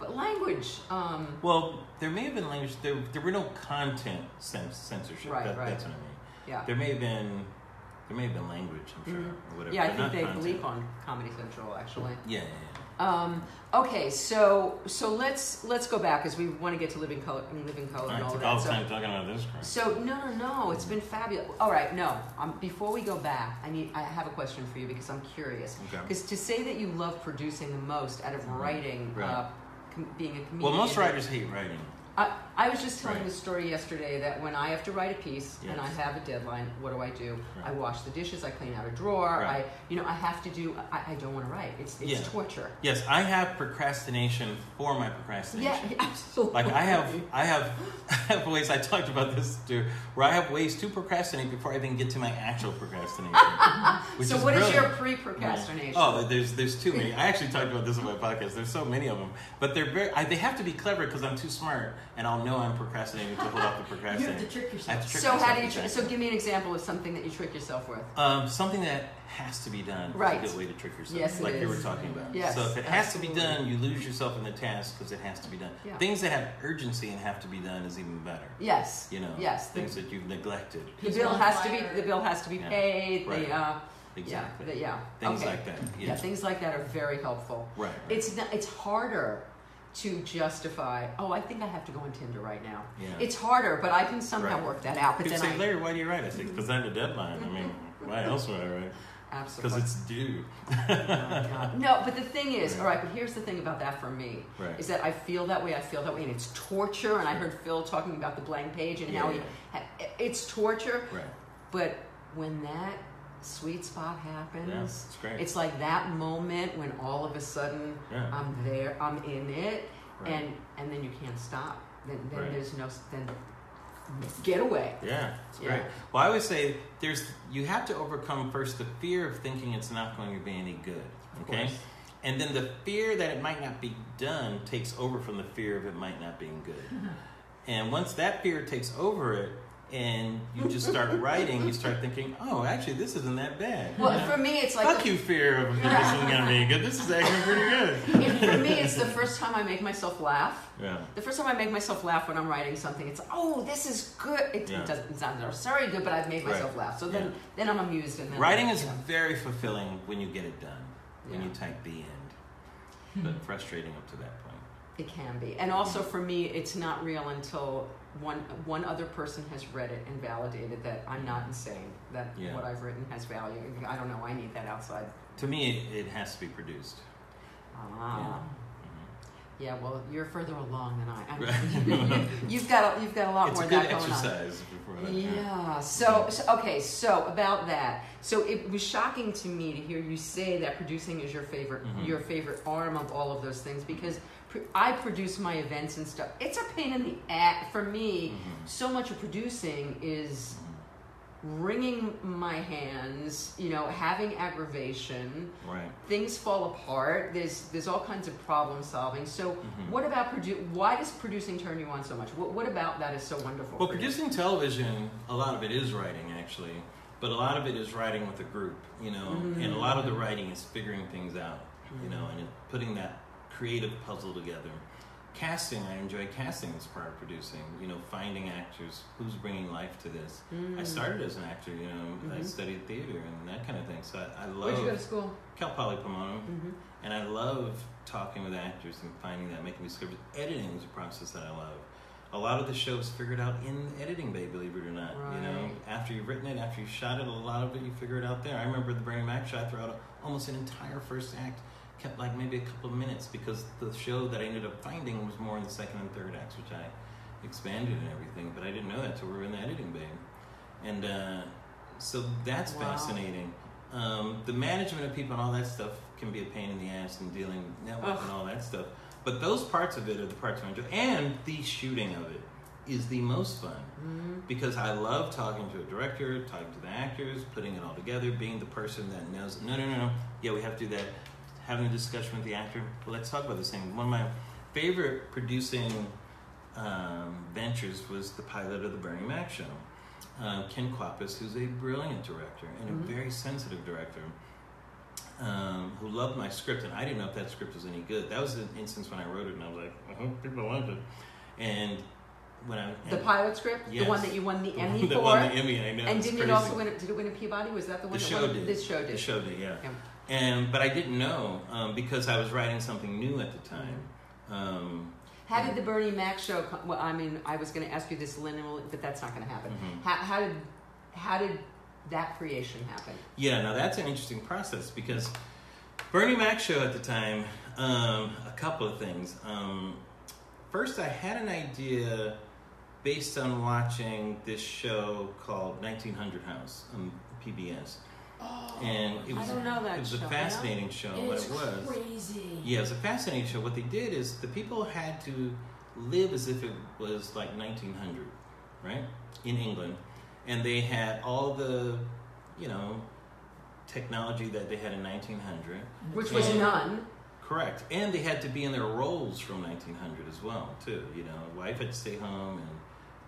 But language, um, Well, there may have been language, there, there were no content cens- censorship. Right, that, right. That's what I mean. yeah. There may have been, there may have been language, I'm sure, Mhm. or whatever. Yeah, I think they content. bleep on Comedy Central actually. Yeah, yeah, Um, okay, so so let's let's go back because we want to get to living color, living color and all all that. the So, talking about this crap. so no, no, no, it's been fabulous. All right, no. Um, before we go back, I need I have a question for you because I'm curious. Okay. Because to say that you love producing the most out of writing, Right. uh, com- being a comedian. Well, most writers hate writing. I, I was just telling Right. the story yesterday that when I have to write a piece and I have a deadline, what do I do? I wash the dishes, I clean out a drawer, Right. I, you know, I have to do. I, I don't want to write. It's it's Yeah. torture. Yes, I have procrastination for my procrastination. Yeah, (laughs) absolutely. Like I have, I have, (laughs) I have ways. I talked about this too, where I have ways to procrastinate before I even get to my actual procrastination. (laughs) so is what is brilliant. your pre-procrastination? Oh, there's there's too many. I actually talked about this on my podcast. There's so many of them, but they're very. I, they have to be clever because I'm too smart, and I'll know I'm procrastinating to hold off the (laughs) procrastinating. You have to trick yourself. to trick so how do you? Tr- so give me an example of something that you trick yourself with. Um, something that has to be done Right. is a good way to trick yourself. Yes, it like you were talking about. Yes, so if it has to be done, you lose yourself in the task because it has to be done. Yeah. Things that have urgency and have to be done is even better. Yes. You know, Yes. The, things that you've neglected. the bill on has to be. The bill has to be Yeah. paid. Right. The uh, Exactly. yeah. The, yeah. Things okay. like that. Yeah. Yeah. Things like that are very helpful. right. right. It's not, it's harder to justify. Oh, I think I have to go on Tinder right now. Yeah. It's harder, but I can somehow Right. work that out. But then say, I, Larry, why do you write? I say, because I have a deadline. I mean, why else would I write? absolutely. because it's due. (laughs) no, but the thing is, all right. But here's the thing about that for me Right. is that I feel that way. I feel that way, and it's torture. And I heard Phil talking about the blank page and how he, Yeah. it's torture. Right. But when that sweet spot happens, Yeah, it's great. it's like that moment when all of a sudden Yeah. I'm there, I'm in it, Right. and and then you can't stop. Then, then Right. there's no then get away. Yeah, it's Yeah. great. Well, I always say there's you have to overcome first the fear of thinking it's not going to be any good. Okay. And then the fear that it might not be done takes over from the fear of it might not being good. (laughs) and once that fear takes over it, and you just start (laughs) writing, you start thinking, "Oh, actually, this isn't that bad." Well, for me, it's like Fuck you, fear of this isn't gonna be good. This is actually pretty good. it- for me, it's the first time I make myself laugh. Yeah. The first time I make myself laugh when I'm writing something, it's oh, this is good. It, Yeah. it doesn't it's not necessarily good, but I've made myself Right. laugh. So then, Yeah. then I'm amused. And then Writing is you know. very fulfilling when you get it done. When you type the end, hmm. but frustrating up to that point. It can be, and also for me, it's not real until one one other person has read it and validated that I'm not insane. That Yeah. what I've written has value. I don't know. I need that outside. To me, it, it has to be produced. Ah. Mhm. Yeah. Well, you're further along than I. I'm, (laughs) (laughs) you've got a, you've got a lot It's more a good that going on. before that. Yeah. So, so okay. So about that. So it was shocking to me to hear you say that producing is your favorite Mhm. your favorite arm of all of those things because pr- I produce my events and stuff. It's a pain in the ass for me. Mhm. So much of producing is wringing my hands. You know, having aggravation. Right. Things fall apart. There's there's all kinds of problem solving. So Mhm. what about produ- Why does producing turn you on so much? What, what about that is so wonderful? Well, for you? producing television, a lot of it is writing actually, but a lot of it is writing with a group, you know, Mm-hmm. and a lot of the writing is figuring things out, you know, and putting that creative puzzle together. Casting, I enjoy casting as part of producing, you know, finding actors, who's bringing life to this. Mm. I started as an actor, you know, I Mhm. studied theater and that kind of thing, so I, I love Where'd you go to school? Cal Poly Pomona. hmm And I love talking with actors and finding that, making discoveries. Editing is a process that I love. A lot of the shows figured out in the editing bay, believe it or not. You know, after you've written it, after you've shot it, a lot of it you figure it out there. I remember the Bernie Mac shot throughout almost an entire first act, kept like maybe a couple of minutes because the show that I ended up finding was more in the second and third acts, which I expanded and everything. But I didn't know that till we were in the editing bay. And uh, so that's Wow. fascinating. Um, the management of people and all that stuff can be a pain in the ass and dealing network Ugh. and all that stuff. But those parts of it are the parts I enjoy, and the shooting of it is the most fun hmm because I love talking to a director, talking to the actors, putting it all together, being the person that knows. No, no, no, no. Yeah, we have to do that. Having a discussion with the actor. Well, let's talk about this thing. One of my favorite producing um, ventures was the pilot of the Bernie Mac show. Uh, Ken Kwapis, who's a brilliant director and Mhm. a very sensitive director, um, who loved my script, and I didn't know if that script was any good. That was an instance when I wrote it, and I was like, I hope people like it. And when I The pilot script, the one that you won the (laughs) the Emmy that for, won the Emmy, I know. and didn't it also win? Did it win a Peabody? Was that the one? The that show won? did. This show did. The show did, yeah. Yeah. And but I didn't know um, because I was writing something new at the time. Um, How did the Bernie Mac show? Come, well, I mean, I was going to ask you this, Lynn, but that's not going to happen. Mhm. How, how did how did that creation happen? yeah, now that's an interesting process because Bernie Mac show at the time. Um, a couple of things. Um, first, I had an idea based on watching this show called 1900 House on PBS, and it I was don't know that it was a fascinating show. What It's it was. crazy. Yeah, it was a fascinating show. What they did is the people had to live as if it was like 1900, right? In England. And they had all the, you know, technology that they had in 1900. Which was And- none. Correct. And they had to be in their roles from 1900 as well, too. You know, wife had to stay home and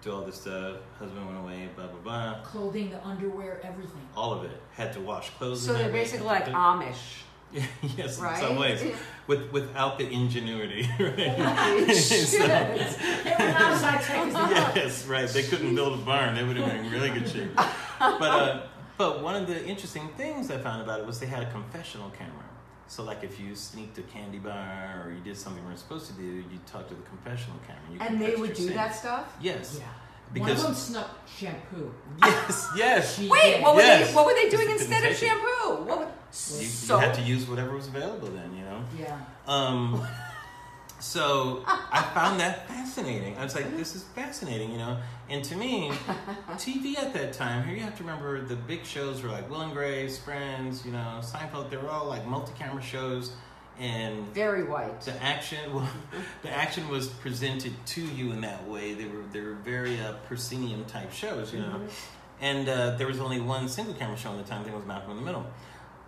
do all this stuff. Husband went away, blah, blah, blah. Clothing, the underwear, everything. All of it. Had to wash clothes. So they're basically like Amish, (laughs) yes, right? in some ways. With, without the ingenuity, (laughs) right? So- shit. (laughs) They were not as high tech as that. yes, right. They couldn't build a barn. They would have been in really good shape. But uh, but one of the interesting things I found about it was they had a confessional camera. So like if you sneaked a candy bar or you did something you weren't supposed to do, you talk to the confessional camera. And, you And they would do sins. that stuff. Yes. Yeah. because One of them snuck shampoo. (laughs) yes, yes, Wait, what were Yes. they? What were they doing instead of couldn't take it. shampoo? What? Would, you, so you had to use whatever was available then, you know. Yeah. Um, (laughs) so I found that fascinating. I was like, this is fascinating, you know. And to me, (laughs) TV at that time, here you have to remember the big shows were like Will and Grace, Friends, you know, Seinfeld. They were all like multi-camera shows, and very white. the action, (laughs) well, the action was presented to you in that way. They were they were very uh, proscenium type shows, you know. And uh, there was only one single camera show at the time. I think it was Malcolm in the Middle.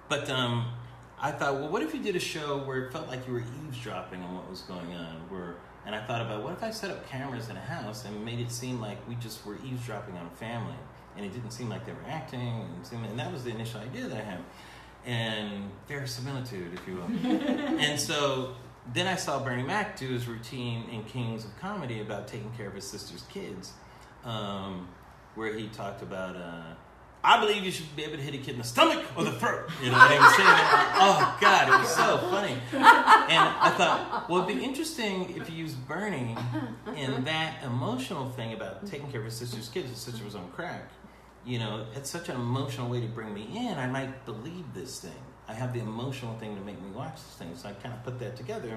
But um, I thought, well, what if you did a show where it felt like you were eavesdropping on what was going on? Where, and I thought about, what if I set up cameras in a house and made it seem like we just were eavesdropping on a family, and it didn't seem like they were acting, and, seem- and that was the initial idea that I had, and verisimilitude, if you will. (laughs) and so then I saw Bernie Mac do his routine in Kings of Comedy about taking care of his sister's kids, um, where he talked about. Uh, I believe you should be able to hit a kid in the stomach or the throat. You know, he was saying. Oh God, it was so funny. And I thought, well, it'd be interesting if you use Bernie in that emotional thing about taking care of his sister's kids. His sister was on crack. You know, it's such an emotional way to bring me in. I might believe this thing. I have the emotional thing to make me watch this thing. So I kind of put that together,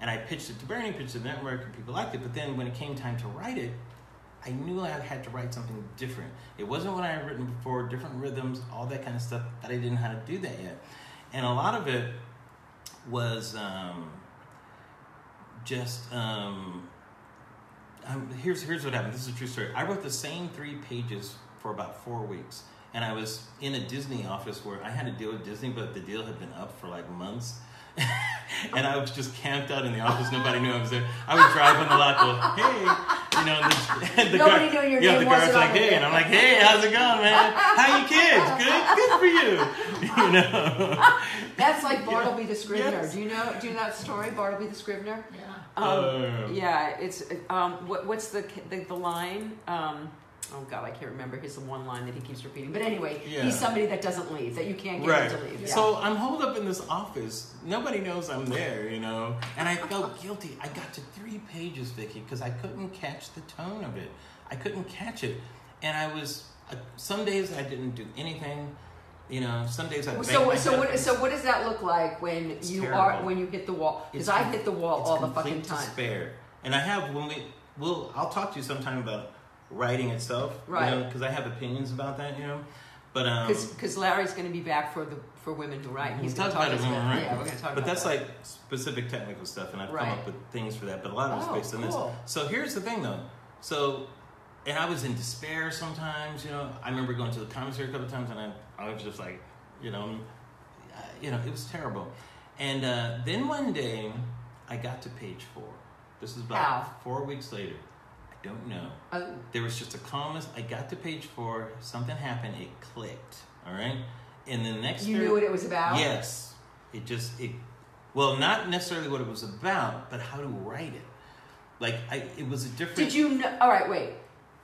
and I pitched it to Bernie, pitched it to the network, and people liked it. But then when it came time to write it, I knew I had to write something different. It wasn't what I had written before, different rhythms, all that kind of stuff, that I didn't know how to do that yet. And a lot of it was um, just. Um, um, here's here's what happened. This is a true story. I wrote the same three pages for about four weeks, and I was in a Disney office where I had to deal with Disney, but the deal had been up for like months. (laughs) and I was just camped out in the office. Nobody knew I was there. I would drive on the lot, go, hey, you know, and the, and the Nobody guard- knew your yeah, name the guard's like, hey, and I'm like, hey, how's it going, man? How you kids? Good, good for you. (laughs) You know. (laughs) That's like Bartleby the Scrivener. Yes. Do you know? Do you know that story, Bartleby the Scrivener? Yeah. Um, Um. yeah, it's um, what, what's the, the the line? Um, oh God, I can't remember his one line that he keeps repeating. But anyway, Yeah. he's somebody that doesn't leave, that you can't get Right. him to leave. Yeah. So I'm holed up in this office. Nobody knows I'm there, you know. And I felt (laughs) guilty. I got to three pages, Vicky, because I couldn't catch the tone of it. I couldn't catch it, and I was. Uh, some days I didn't do anything. You know, some days I. so, so what? So what does that look like when It's you terrible. are when you hit the wall? Because I hit the wall all the fucking time. Despair. And I have when we. will I'll talk to you sometime about writing itself, Right. Because I have opinions about that, you know. But um, Because Larry's going to be back for the for women who write. He's going to talk about about we're Yeah, we're going to talk But that's that. like specific technical stuff, and I've Right. come up with things for that. But a lot of it's Oh, based on this. So here's the thing, though. So, and I was in despair sometimes. You know, I remember going to the commissary a couple times, and I, I was just like, you know, you know, it was terrible. And uh, then one day, I got to page four. This is about four weeks later. Don't know. Uh, There was just a calmness. I got to page four. Something happened. It clicked. All right. And the next you third- knew what it was about. Yes. It just it well, not necessarily what it was about, but how to write it. Like I it was a different Did you know? All right, wait.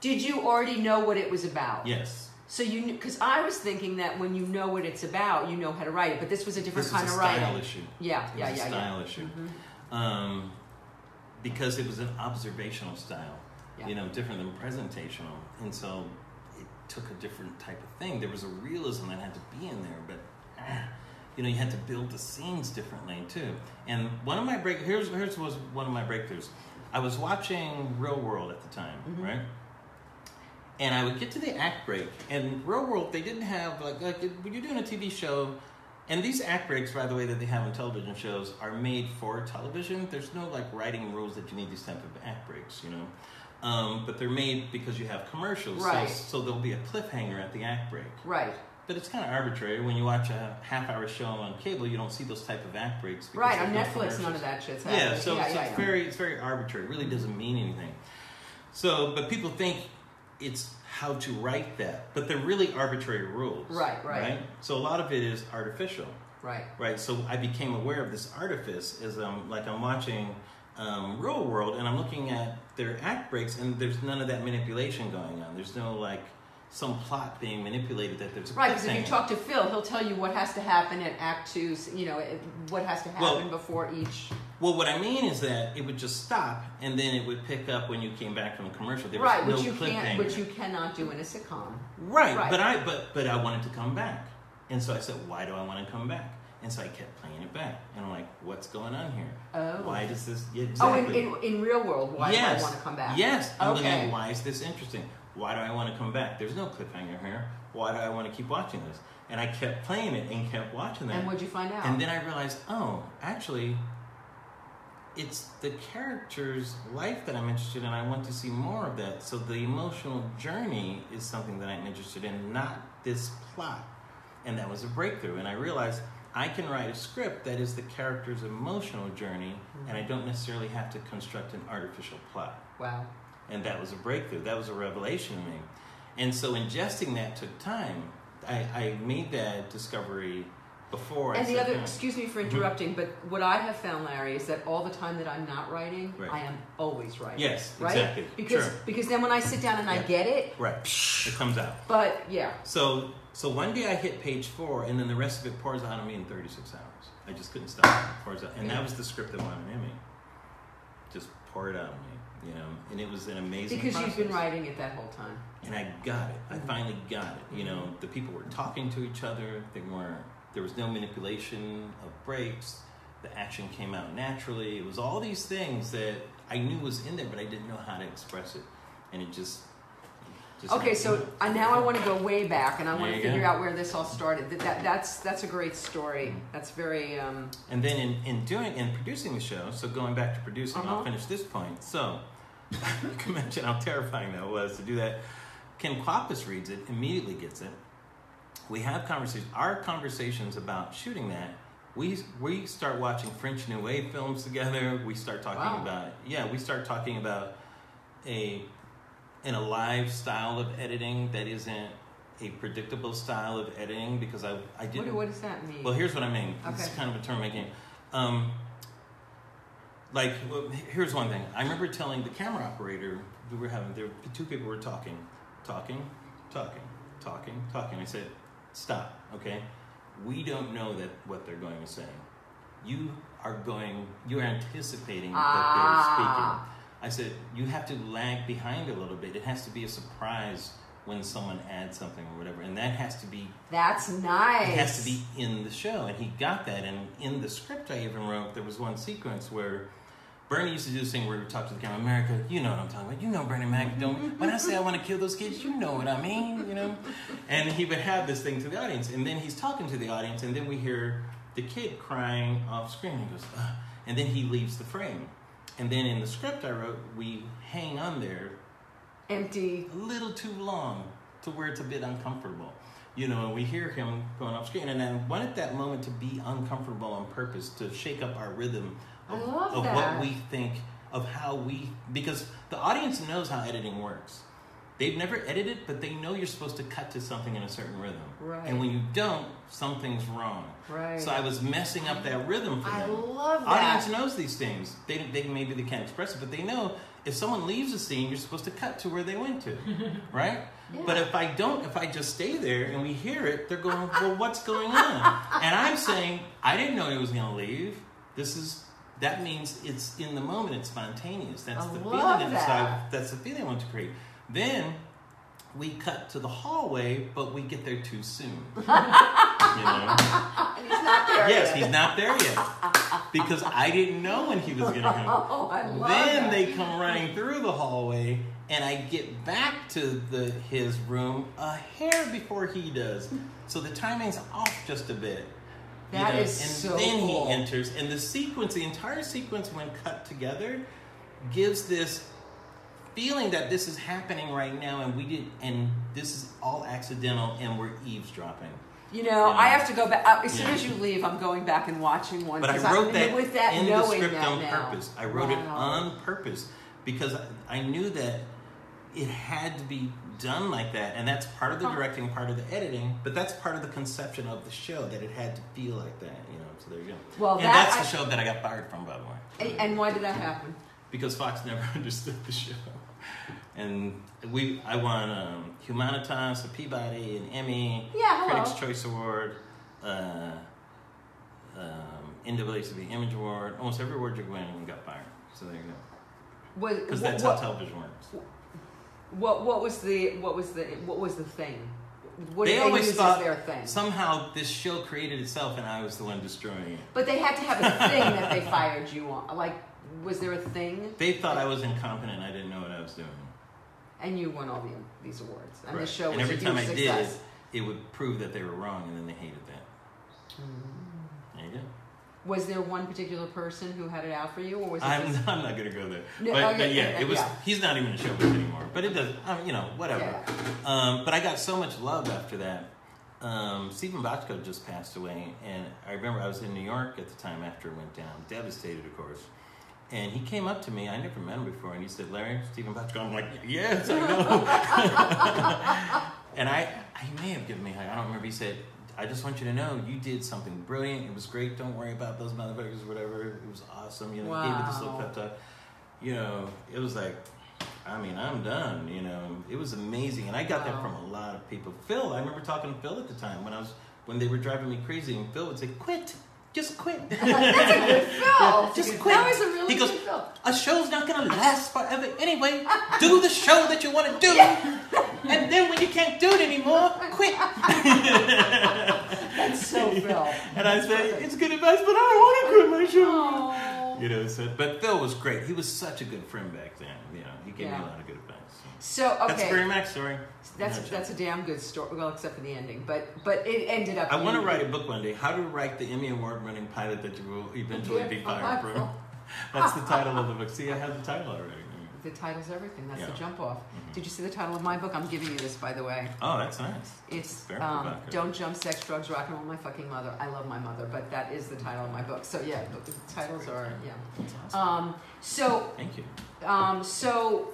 Did you already know what it was about? Yes. So you, because I was thinking that when you know what it's about, you know how to write it. But this was a different This kind a of style writing. issue. Yeah, It yeah, yeah, a yeah. style issue. Mhm. Um because it was an observational style. Yeah. You know, different than presentational. And so it took a different type of thing. There was a realism that had to be in there, but ah, (clears throat) you know, you had to build the scenes differently too. And one of my break here's here's was one of my breakthroughs. I was watching Real World at the time, Mhm. right? And I would get to the act break, and Real World they didn't have like like when you're doing a TV show, and these act breaks, by the way, that they have in television shows are made for television. There's no like writing rules that you need these type of act breaks, you know. Um, but they're made because you have commercials, Right. so, so there'll be a cliffhanger at the act break. Right, But it's kind of arbitrary. When you watch a half-hour show on cable, you don't see those type of act breaks. because right. On Netflix, none of that shit's happening. Yeah, so, yeah, so yeah, it's yeah. very it's very arbitrary. It really doesn't mean anything. So, but people think it's how to write that, but they're really arbitrary rules. Right, right. Right. So a lot of it is artificial, right. right? So I became aware of this artifice as um like I'm watching um, Real World and I'm looking at their act breaks and there's none of that manipulation going on. There's no like some plot being manipulated that there's a Right, because if you talk to Phil, he'll tell you what has to happen at Act Two. You know, what has to Well- happen before each. Well, what I mean is that it would just stop, and then it would pick up when you came back from a commercial. There was Right, no which you can't, which you cannot do in a sitcom. Right, Right. but I but but I wanted to come back, and so I said, why do I want to come back? And so I kept playing it back, and I'm like, what's going on here? Oh. Why does this? Yeah, Oh, exactly. in, in, in real world, why yes. do I want to come back? Yes. I'm Okay. looking, why is this interesting? Why do I want to come back? There's no cliffhanger here. Why do I want to keep watching this? And I kept playing it and kept watching that. And what'd you find out? And then I realized, oh, actually, it's the character's life that I'm interested in. I want to see more of that. So the emotional journey is something that I'm interested in, not this plot. And that was a breakthrough. And I realized I can write a script that is the character's emotional journey, and I don't necessarily have to construct an artificial plot. wow. And that was a breakthrough. That was a revelation to me. And so ingesting that took time. I, I made that discovery before I And the other, down. excuse me for Mhm. interrupting, but what I have found, Larry, is that all the time that I'm not writing, Right. I am always writing. Yes, right? exactly. Because Sure. because then when I sit down and I get it, Right. It comes out. but yeah, So so one day I hit page four, and then the rest of it pours out on me in 36 hours. I just couldn't stop. It pours out, and that was the script that an Emmy. Just pour it out on me, you know. And it was an amazing. because you've been writing it that whole time. and I got it. I mm-hmm. finally got it. You know, the people were talking to each other. They weren't. There was no manipulation of breaks. The action came out naturally. It was all these things that I knew was in there, but I didn't know how to express it, and it just. Just Okay, so I, now I want to go way back, and I want There to you figure go. out where this all started. That, that that's that's a great story. That's very um, And then in, in doing in producing the show, so going back to producing, I'll Uh-huh. finish this point. So (laughs) I can mention how terrifying that was to do that. Ken Kwapis reads it, immediately gets it. We have conversations. Our conversations about shooting that. We we start watching French New Wave films together. We start talking Wow. about yeah. We start talking about a in a live style of editing that isn't a predictable style of editing because I I didn't do- what does that mean? well, here's what I mean. It's Okay. kind of a term making. Um, like, well, here's one thing. I remember telling the camera operator we were having. There, were two people were talking, talking, talking, talking, talking. I said, "Stop, okay? We don't know that what they're going to say. You are going. You are anticipating that they're Ah. speaking." I said, "You have to lag behind a little bit. It has to be a surprise." When someone adds something or whatever, and that has to be that's nice. it has to be in the show, and he got that. And in the script I even wrote, there was one sequence where Bernie used to do this thing where he would talk to the camera, America, you know what I'm talking about. You know Bernie Mac. Don't mm-hmm. when I say I want to kill those kids, you know what I mean, you know. And he would have this thing to the audience, and then he's talking to the audience, and then we hear the kid crying off screen. He goes, Ugh. and then he leaves the frame. And then in the script I wrote, we hang on there empty. a little too long to where it's a bit uncomfortable. You know, and we hear him going off screen, and I wanted that moment to be uncomfortable on purpose to shake up our rhythm of, of what we think of how we because the audience knows how editing works. They've never edited, but they know you're supposed to cut to something in a certain rhythm. Right. And when you don't, something's wrong. Right. So I was messing up that rhythm for I them. love that. Audience knows these things. They, they maybe they can't express it, but they know if someone leaves a scene, you're supposed to cut to where they went to, (laughs) right? Yeah. But if I don't, if I just stay there and we hear it, they're going, (laughs) well, what's going on? And I'm saying, I didn't know he was going to leave. This is that means it's in the moment, it's spontaneous. That's I the feeling that, that. that's the feeling I want to create. Then we cut to the hallway, but we get there too soon. (laughs) you know? And he's not there Yes, yet. he's not there yet because I didn't know when he was going to come. Oh, I love Then that. they come running through the hallway, and I get back to the his room a hair before he does. So the timing's off just a bit. you That know, is and so then cool. he enters, and the sequence, the entire sequence, when cut together, gives this feeling that this is happening right now, and we did, and this is all accidental, and we're eavesdropping. You know. I have to go back. As soon Yeah. as you leave, I'm going back and watching one. But I wrote that with that in the knowing script on now. purpose. I wrote it on purpose because I, I knew that it had to be done like that, and that's part of the Huh. directing, part of the editing, but that's part of the conception of the show that it had to feel like that. You know, so there you go. Well, and that that's I- the show that I got fired from, by the way, And, and why did that happen? because Fox never (laughs) understood the show. And we I won um, Humanitas, a Peabody, an Emmy, Yeah, hello. Critics Choice Award, uh, um, NAACP Image Award. Almost every award you win, and got fired. So there you go. Because that's what, how television works. what, what was the what was the what was the thing? What They they always thought their thing? Somehow this show created itself, and I was the one destroying it. But they had to have a thing that they (laughs) fired you on. Like, was there a thing? They thought I was incompetent. I didn't know what I was doing. And you won all the, these awards. And the Right. show and was every a time I huge did, success. it would prove that they were wrong, and then they hated that. There you go. Was there one particular person who had it out for you, or was it I'm, just? I'm not gonna go there. No, but, oh, but yeah, yeah, it was. yeah. He's not even a showbiz anymore. But it does. Um, you know, whatever. Yeah. Um, but I got so much love after that. Um, Steven Bochco just passed away, and I remember I was in New York at the time after it went down, devastated, of course. And he came up to me. I never met him before, and he said, "Larry, Steven Bochco." I'm like, "Yes, I know." (laughs) and I, he may have given me. a hug. I don't remember. He said, "I just want you to know you did something brilliant. It was great. Don't worry about those motherfuckers or whatever. It was awesome. You know, he gave it this little Wow. pep talk. You know, it was like." I mean, I'm done. You know, it was amazing, and I got that from a lot of people. Phil, I remember talking to Phil at the time when I was when they were driving me crazy, and Phil would say, "Quit, just quit." (laughs) That's a good Phil. just quit. That was a really He goes, good Phil. a show's not gonna last forever anyway. (laughs) Do the show that you want to do, and then when you can't do it anymore, quit. (laughs) That's so Phil. And I said, "It's good advice, but I don't want to quit my show." Oh. You know, so but Phil was great. He was such a good friend back then. You know, he gave me a lot of good advice. So. So That's okay, Bernie Mac's story. that's Nutshell. that's a damn good story. Well, except for the ending, but but it ended up. I want to write a book one day. How to write the Emmy Award-winning pilot that you will eventually be fired from. (laughs) That's the title of the book. See, I have the title already. The title's everything. That's the jump off. Mhm. Did you see the title of my book? I'm giving you this, by the way. Oh, that's nice. It's um, "Don't Jump, Sex, Drugs, Rock and Roll, My Fucking Mother." I love my mother, but that is the title of my book. So yeah, the, the titles are yeah. Awesome. Um, so Thank you. um, so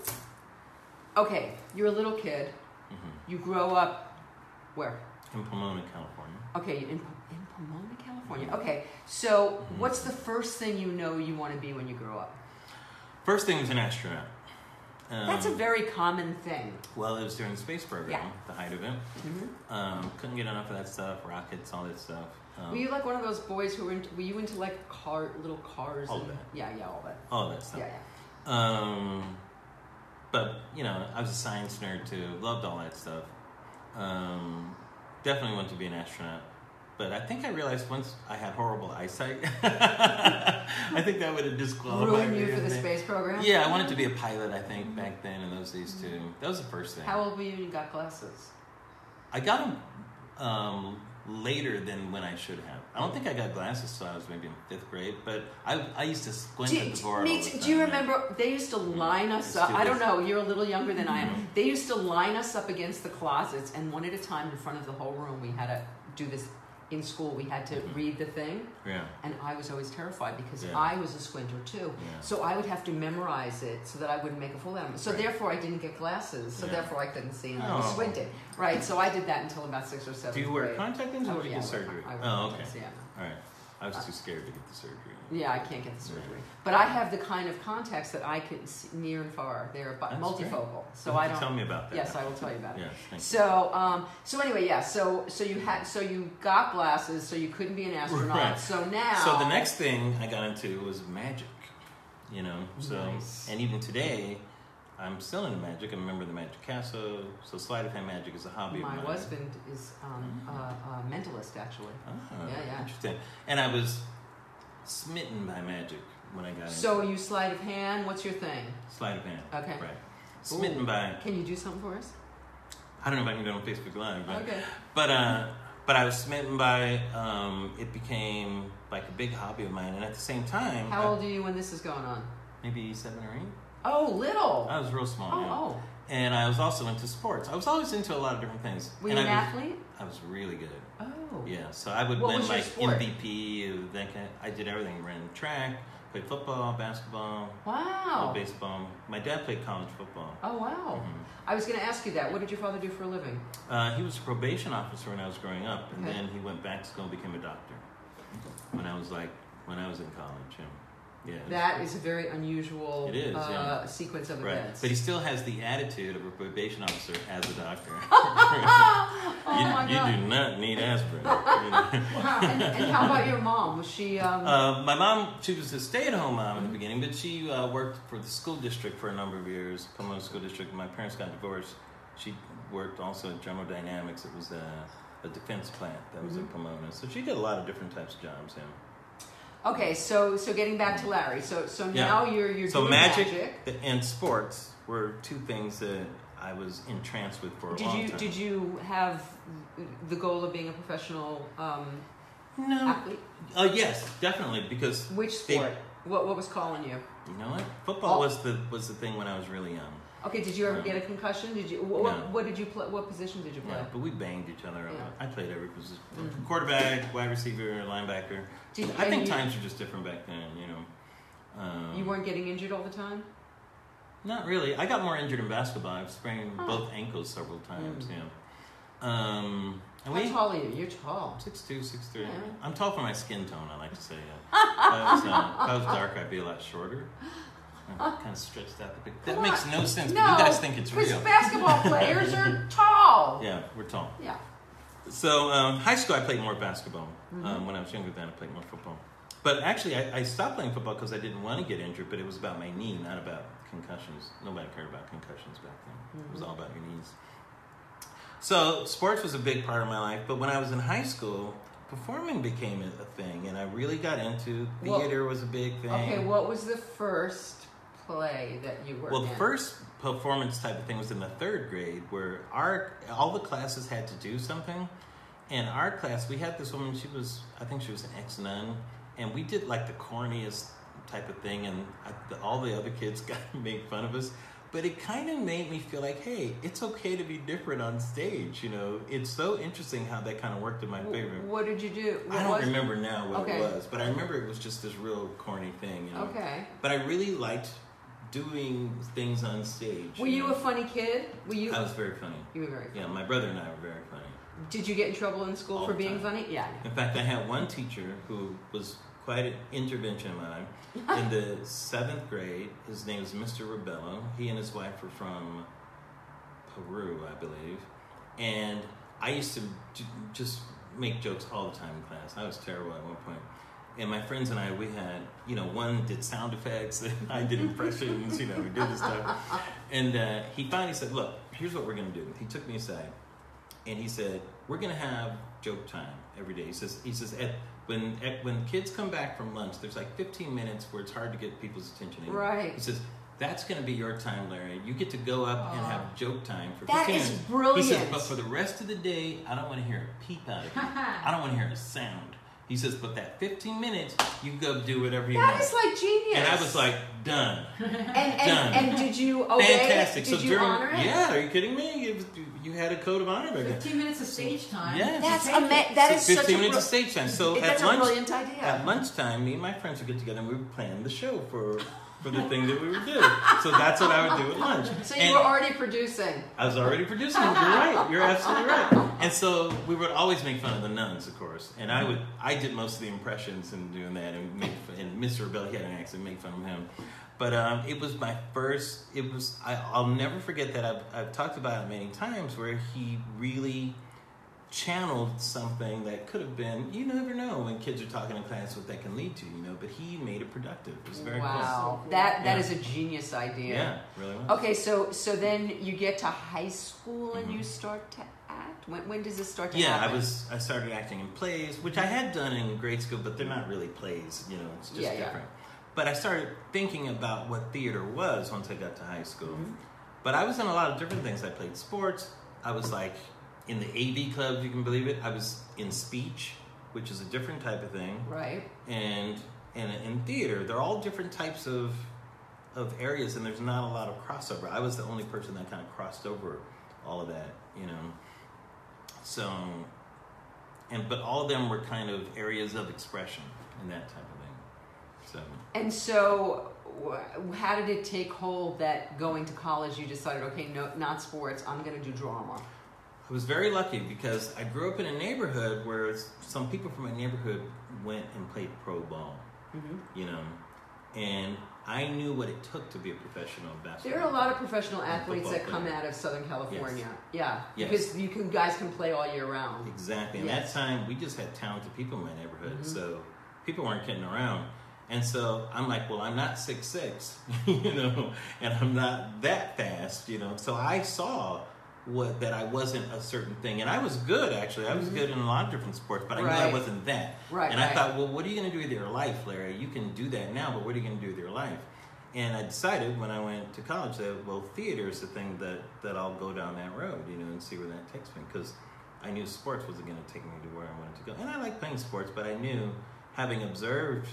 okay, you're a little kid. hmm You grow up where? In Pomona, California. Okay, in, in Pomona, California. Okay, so Mhm. what's the first thing you know you want to be when you grow up? First thing was an astronaut. Um, That's a very common thing. well, it was during the space program, Yeah. the height of it. hmm Um, couldn't get enough of that stuff, rockets, all that stuff. Um, Were you like one of those boys who were into, were you into like car little cars? All and, that. Yeah, yeah, all that. all that stuff. Yeah, yeah. Um, but you know, I was a science nerd too. Loved all that stuff. Um, definitely wanted to be an astronaut. But I think I realized once I had horrible eyesight, (laughs) I think that would have disqualified Ruin me. you for the space program? Yeah, I wanted to be a pilot. I think back then in those days too. That was the first thing. How old were you when you got glasses? I got them um, later than when I should have. I don't think I got glasses till I was maybe in fifth grade. But I, I used to squint Do, at the board. me the do you remember they used to line us up? I don't know. You're a little younger than I am. Mhm. They used to line us up against the closets, and one at a time in front of the whole room. We had to do this in school. We had to Mhm. read the thing, Yeah. and I was always terrified because Yeah. I was a squinter too. Yeah. So I would have to memorize it so that I wouldn't make a fool out of myself. So Right. therefore, I didn't get glasses. So therefore, I couldn't see, and I was Oh. squinting. Right. So I did that until about six or seven. Do you wear contact lenses Oh, or you get I surgery? I wear oh, okay. Yeah. All right. I was too scared to get the surgery. Yeah, I can't get the surgery. But I have the kind of contacts that I can see near and far. They're That's multifocal. So You I have to don't. tell me about that. Yes, I will tell you about it. Yes, thank you. So, um, so anyway, yeah. So, so you had, so you got glasses, so you couldn't be an astronaut. Right. So now. So the next thing I got into was magic. You know, so Nice. and even today, I'm still into magic. I'm a member of the Magic Castle. So sleight of hand magic is a hobby My of mine. husband is um, a, a mentalist, actually. Ah, Yeah, yeah. Interesting. And I was smitten by magic when I got So into you sleight of hand. What's your thing? sleight of hand. Okay. Right. Smitten Ooh. by Can you do something for us? I don't know if I can do it on Facebook Live, but Okay. But uh, but I was smitten by um, it became like a big hobby of mine, and at the same time, How I- old are you when this is going on? maybe seven or eight. Oh, little. I was real small, oh, yeah. oh. and I was also into sports. I was always into a lot of different things. Were and you an I was, athlete? I was really good. Oh. Yeah, so I would What win like? MVP. of That kind I did everything. Ran track, played football, basketball, Wow. baseball. My dad played college football. Oh, wow. Mhm. I was going to ask you that. What did your father do for a living? Uh, he was a probation officer when I was growing up, and Okay. then he went back to school and became a doctor. When I was like, when I was in college. Yeah. That is a very unusual is, uh, yeah. sequence of Right, events. but he still has the attitude of a probation officer as a doctor. (laughs) (laughs) oh you, my you god! do not need aspirin. (laughs) and, and how about your mom? Was she? Um, Uh, my mom, she was a stay-at-home mom in the beginning, but she uh, worked for the school district for a number of years, Pomona School District. My parents got divorced. She worked also at General Dynamics. It was a, a defense plant that was in Pomona. So she did a lot of different types of jobs. Yeah. Okay, so so getting back to Larry. So so Yeah. now you're you're So doing magic, magic. and sports were two things that I was entranced with for a Did long you time. did you have the goal of being a professional um, No. athlete? Uh, yes, definitely, because Which They- sport? what what was calling you? you know what? Football Oh. was the was the thing when I was really young. Okay, did you ever get a concussion? Did you what, No. what did you play? What position did you play? Yeah, but we banged each other. up. Yeah. I played every position: Mhm. quarterback, wide receiver, linebacker. Did, I think you, times were just different back then. You know, um, you weren't getting injured all the time. not really. I got more injured in basketball. I've sprained Huh. both ankles several times. Mm. Yeah. Um, and How we tall are you? You're tall. six two, six three. Yeah. I'm tall for my skin tone. I like to say. Yeah. if, I was, uh, if I was dark, I'd be a lot shorter. Kind of stretched out the big. That Come makes on. no sense. No, but you guys think it's Because real. basketball (laughs) players are tall. Yeah, we're tall. Yeah. So um, high school, I played more basketball. Mm-hmm. Um, when I was younger, then I played more football. But actually, I, I stopped playing football because I didn't want to get injured. But it was about my knee, not about concussions. Nobody cared about concussions back then. It was Mm-hmm. all about your knees. So sports was a big part of my life. But when I was in high school, performing became a, thing, and I really got into Well, theater. was a big thing. Okay, what was the first play that you were Well, in? the first performance type of thing was in the third grade, where our all the classes had to do something. And our class, we had this woman. She was, I think, she was an ex nun, and we did like the corniest type of thing, and I, the, all the other kids (laughs) got to make fun of us. But it kind of made me feel like, hey, it's okay to be different on stage. You know, it's so interesting how that kind of worked in my favor. What did you do? What I don't remember now what Okay. it was, but I remember it was just this real corny thing. You know? Okay. But I really liked doing things on stage. Were you a funny kid? Were you? I was very funny. you were very. Funny. Yeah, my brother and I were very funny. Did you get in trouble in school All for being time. funny? Yeah. In fact, I had one teacher who was quite an intervention of mine. In the (laughs) seventh grade, his name was Mr. Rebello. He and his wife were from Peru, I believe. And I used to just make jokes all the time in class. I was terrible at one point. And my friends and I, we had, you know, one did sound effects, (laughs) and I did impressions, you know, we did this stuff. And uh, he finally said, Look, here's what we're going to do. He took me aside and he said, "We're gonna have joke time every day." He says, "He says at, when at, when kids come back from lunch, there's like 15 minutes where it's hard to get people's attention. anymore." Right. He says. That's going to be your time, Larry. You get to go up and have joke time for That 15 is minutes. brilliant. He says, but for the rest of the day, I don't want to hear a peep out of you. (laughs) I don't want to hear a sound. He says, but that 15 minutes, you go do whatever you That want. is like genius. and I was like, done. (laughs) and and, done. and did you obey? Fantastic. Did so you during, honor it? yeah, are you kidding me? You, you had a code of honor back then. Fifteen minutes of stage time. Yeah. That's Take it. ama- That is So such 15 a minutes of stage time. So That's at a lunch, brilliant idea. at lunchtime, me and my friends would get together and we would plan the show for for the thing that we would do. So that's what I would do at lunch. So you And were already producing. I was already producing. You're right. You're absolutely right. And so we would always make fun of the nuns, of course. And I would, I did most of the impressions and doing that, and make fun, and Mr. Rebel, he had an accent, make fun of him. But um, it was my first. It was. I, I'll never forget that. I've, I've talked about it many times, where he really channeled something that could have been. You never know when kids are talking in class what that can lead to, you know. But he made it productive. It was very wow, cool. that that Yeah. is a genius idea. Yeah, really was. Okay, so so then you get to high school and Mhm. you start to act. When when does this start to Yeah, happen? I was. I started acting in plays, which I had done in grade school, but they're not really plays. You know, it's just Yeah, yeah. different. But I started thinking about what theater was once I got to high school. Mhm. But I was in a lot of different things. I played sports. I was like in the AV club, if you can believe it. I was in speech, which is a different type of thing, right. and and in theater, they're all different types of of areas, and there's not a lot of crossover. I was the only person that kind of crossed over all of that, you know. So, and but all of them were kind of areas of expression and that type of thing. So And so, how did it take hold that going to college you decided, okay, no, not sports, I'm going to do drama? I was very lucky because I grew up in a neighborhood where some people from my neighborhood went and played pro ball, Mm-hmm. you know, and I knew what it took to be a professional basketball. There are a lot of professional athletes that come player. out of Southern California. Yes. Yeah, Yes. because you can guys can play all year round. Exactly. And Yes. that time, we just had talented people in my neighborhood, Mhm. so people weren't kidding around. And so I'm like, well, I'm not six six, (laughs) you know, and I'm not that fast, you know. So I saw what that I wasn't a certain thing, and I was good actually. I was Mhm. good in a lot of different sports, but I knew I wasn't that. Right, and right. I thought, well, what are you going to do with your life, Larry? You can do that now, but what are you going to do with your life? And I decided when I went to college that well, theater is the thing that that I'll go down that road, you know, and see where that takes me because I knew sports wasn't going to take me to where I wanted to go. And I like playing sports, but I knew having observed,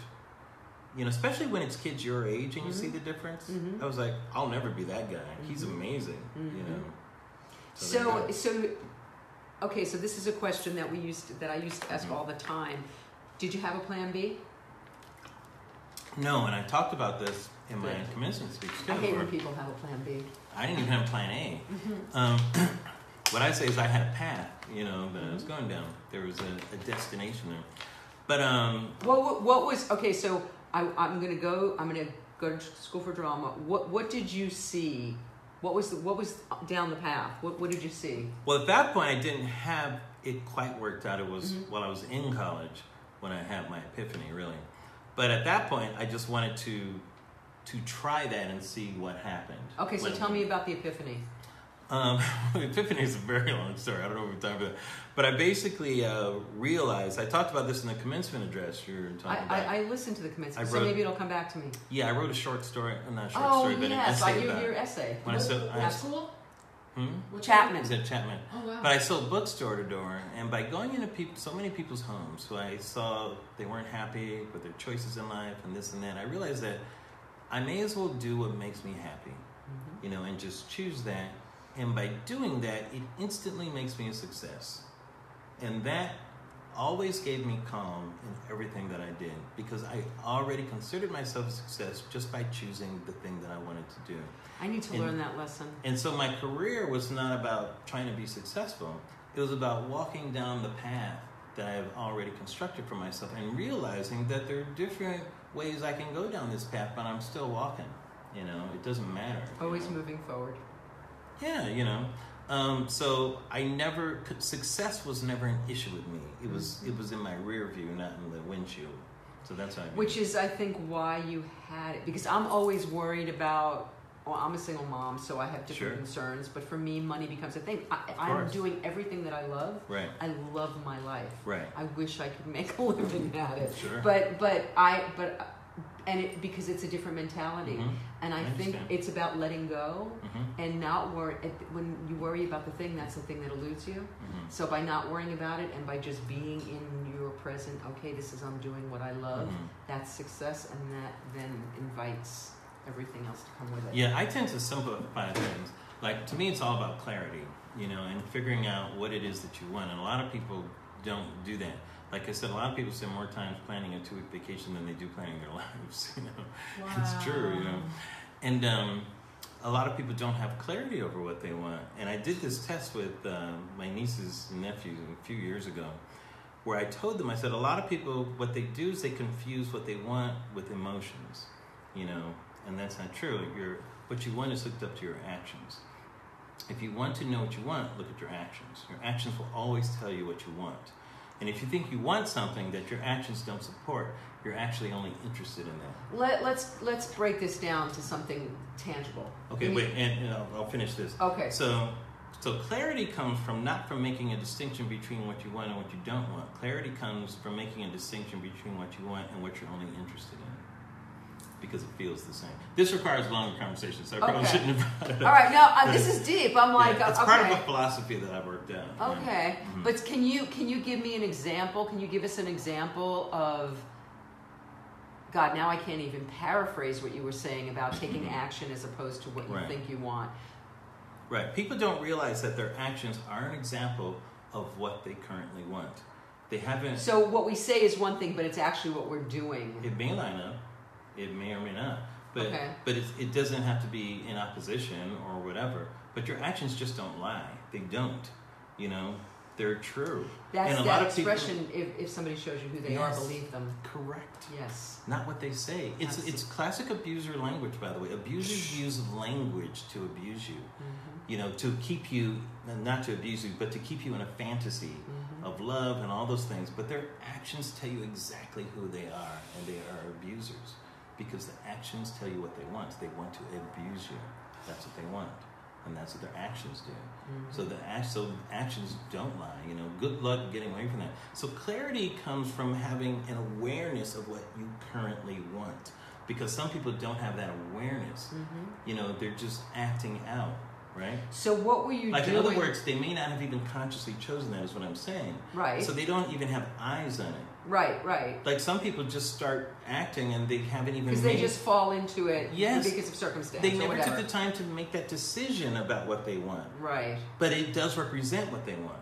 you know, especially when it's kids your age and you see Mhm. the difference. Mhm. I was like, I'll never be that guy. He's Mhm. amazing, you Mhm. know. So, so, okay, so this is a question that we used to, that I used to ask Mhm. all the time. Did you have a plan B? no, and I talked about this in my Good. commencement speech too. I hate when people have a plan B. I didn't even have a plan A. Mm-hmm. Um, (clears throat) what I say is I had a path, you know, that I was going down. There was a, a destination there. But um, What, what, what was okay? So I, I'm gonna go. I'm gonna go to school for drama. What What did you see? What was the, What was down the path? What What did you see? well, at that point, I didn't have it quite worked out. It was Mhm. while I was in college when I had my epiphany, really. But at that point, I just wanted to to try that and see what happened. Okay, so tell me about the epiphany. Um, (laughs) Epiphany is a very long story. I don't know if we're talking about, but I basically uh, realized I talked about this in the commencement address you were I, talking about. I, I listened to the commencement, I so maybe it'll come back to me. yeah, I wrote a short story. uh, Not a short oh story, but yes, an I, essay your, about. your it. essay. When I said, I, What school? hmm? What Chapman. I said Chapman. Oh wow. But I sold books door to door, and by going into people, so many people's homes who I saw they weren't happy with their choices in life and this and that, I realized that I may as well do what makes me happy, Mhm. you know, and just choose that. And by doing that, it instantly makes me a success, and that always gave me calm in everything that I did because I already considered myself a success just by choosing the thing that I wanted to do. I need to And- learn that lesson. And so my career was not about trying to be successful. It was about walking down the path that I have already constructed for myself and realizing that there are different ways I can go down this path, but I'm still walking. You know, it doesn't matter. you Always know? moving forward. Yeah, you know. Um, so I never success was never an issue with me. It was it was in my rear view, not in the windshield. So that's how I. view Which is, I think, why you had it. Because I'm always worried about. Well, I'm a single mom, so I have different Sure. concerns. But for me, money becomes a thing. I, I'm course. doing everything that I love. right, I love my life. right, I wish I could make a (laughs) living at it. sure. But but I but and it because it's a different mentality. Mhm, And I, I think it's about letting go mhm, and not worry. When you worry about the thing, that's the thing that eludes you. mhm, So by not worrying about it and by just being in your present, okay, this is I'm doing what I love. mhm. That's success, and that then invites everything else to come with it. Yeah, I tend to simplify things. Like to me, it's all about clarity, you know, and figuring out what it is that you want. And a lot of people don't do that. Like I said, a lot of people spend more time planning a two-week vacation than they do planning their (laughs) lives. You know, it's true. You know, and um, a lot of people don't have clarity over what they want. And I did this test with uh, my nieces and nephews a few years ago, where I told them, I said, a lot of people, what they do is they confuse what they want with emotions, you know, and that's not true. Your what you want is hooked up to your actions. If you want to know what you want, look at your actions. Your actions will always tell you what you want. And if you think you want something that your actions don't support, you're actually only interested in that. Let, let's let's break this down to something tangible. Okay, You- wait, and, and I'll, I'll finish this. Okay. So, so clarity comes from not from making a distinction between what you want and what you don't want. Clarity comes from making a distinction between what you want and what you're only interested in, because it feels the same. This requires longer conversation, so I probably Okay. shouldn't have brought it up. right. Now uh, this is deep. I'm like, Yeah, it's uh, part of a philosophy that I've worked out. Okay, Mhm. but can you can you give me an example? Can you give us an example of God? Now I can't even paraphrase what you were saying about taking Mhm. action as opposed to what you Right. think you want. Right. People don't realize that their actions are an example of what they currently want. They haven't. So what we say is one thing, but it's actually what we're doing. It may line up. It may or may not. But Okay. but it, it doesn't have to be in opposition or whatever. But your actions just don't lie. They don't. You know, they're true. That's and a that lot of people- expression. if, if somebody shows you who they are, believe them. Correct. Yes. Not what they say. It's Absolutely. it's classic abuser language, by the way. Abusers use language to abuse you. Mm-hmm. You know, to keep you not to abuse you, but to keep you in a fantasy Mm-hmm. of love and all those things. But their actions tell you exactly who they are, and they are abusers because the actions tell you what they want. They want to abuse you. That's what they want, and that's what their actions do. Mm-hmm. So the so actions don't lie. You know, good luck getting away from that. So clarity comes from having an awareness of what you currently want, because some people don't have that awareness. Mm-hmm. You know, they're just acting out, right? So what were you Like doing? in other words, they may not have even consciously chosen that. Is what I'm saying. right, So they don't even have eyes on it. Right, right. Like some people just start acting and they haven't even Because made. they just fall into it Yes. because of circumstance they never whatever. took the time to make that decision about what they want. right, But it does represent what they want.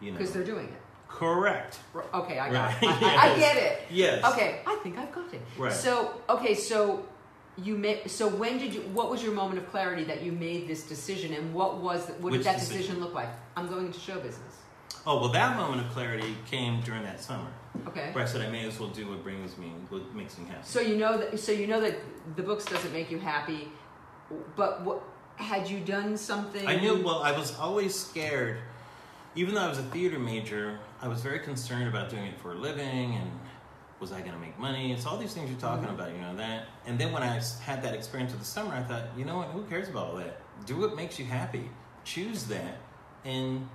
You know. because they're doing it. Correct. R- Okay, I got Right, it. I, I, I get it. (laughs) Yes. Okay, I think I've got it. Right. So, okay, so you made. So when did you? What was your moment of clarity that you made this decision, and what was what Which did that decision? decision look like? I'm going into show business. Oh well, that moment of clarity came during that summer, Okay. where I said I may as well do what brings me, what makes me happy. So you know that. So you know that the books doesn't make you happy, but what had you done something? I knew. Well, I was always scared. Even though I was a theater major, I was very concerned about doing it for a living and was I going to make money? It's all these things you're talking Mhm. about, you know that. And then when I had that experience with the summer, I thought, you know what? Who cares about all that? Do what makes you happy. Choose that, and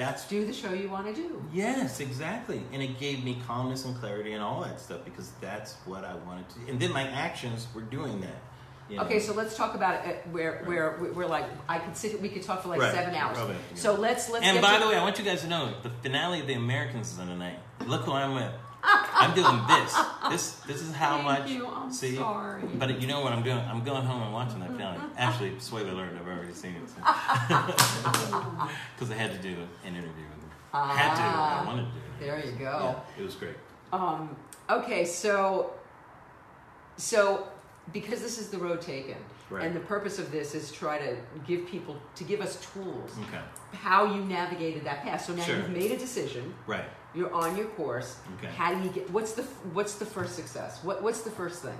that's do the show you want to do. Yes, exactly. And it gave me calmness and clarity and all that stuff because that's what I wanted to. And then my actions were doing that. you know. Okay, so let's talk about it. uh, Where where we- we're like, I could sit. We could talk for like Right. seven hours. Okay, So let's let's. and by the way, I want you guys to know the finale of The Americans is on tonight. Look who I'm with. I'm doing this. This this is how Thank much. you, I'm see, sorry. but you know what I'm doing? I'm going home and watching that film. Actually, spoiler alert, I've already seen it because (laughs) (laughs) I had to do an interview with them. Had to. I Ah, wanted to. do an There you go. Yeah, it was great. Um, okay, so so because this is the road taken, Right. and the purpose of this is try to give people to give us tools Okay. how you navigated that path. So now Sure. you've made a decision. Right. You're on your course. Okay. How do you get? What's the what's the first success? What what's the first thing?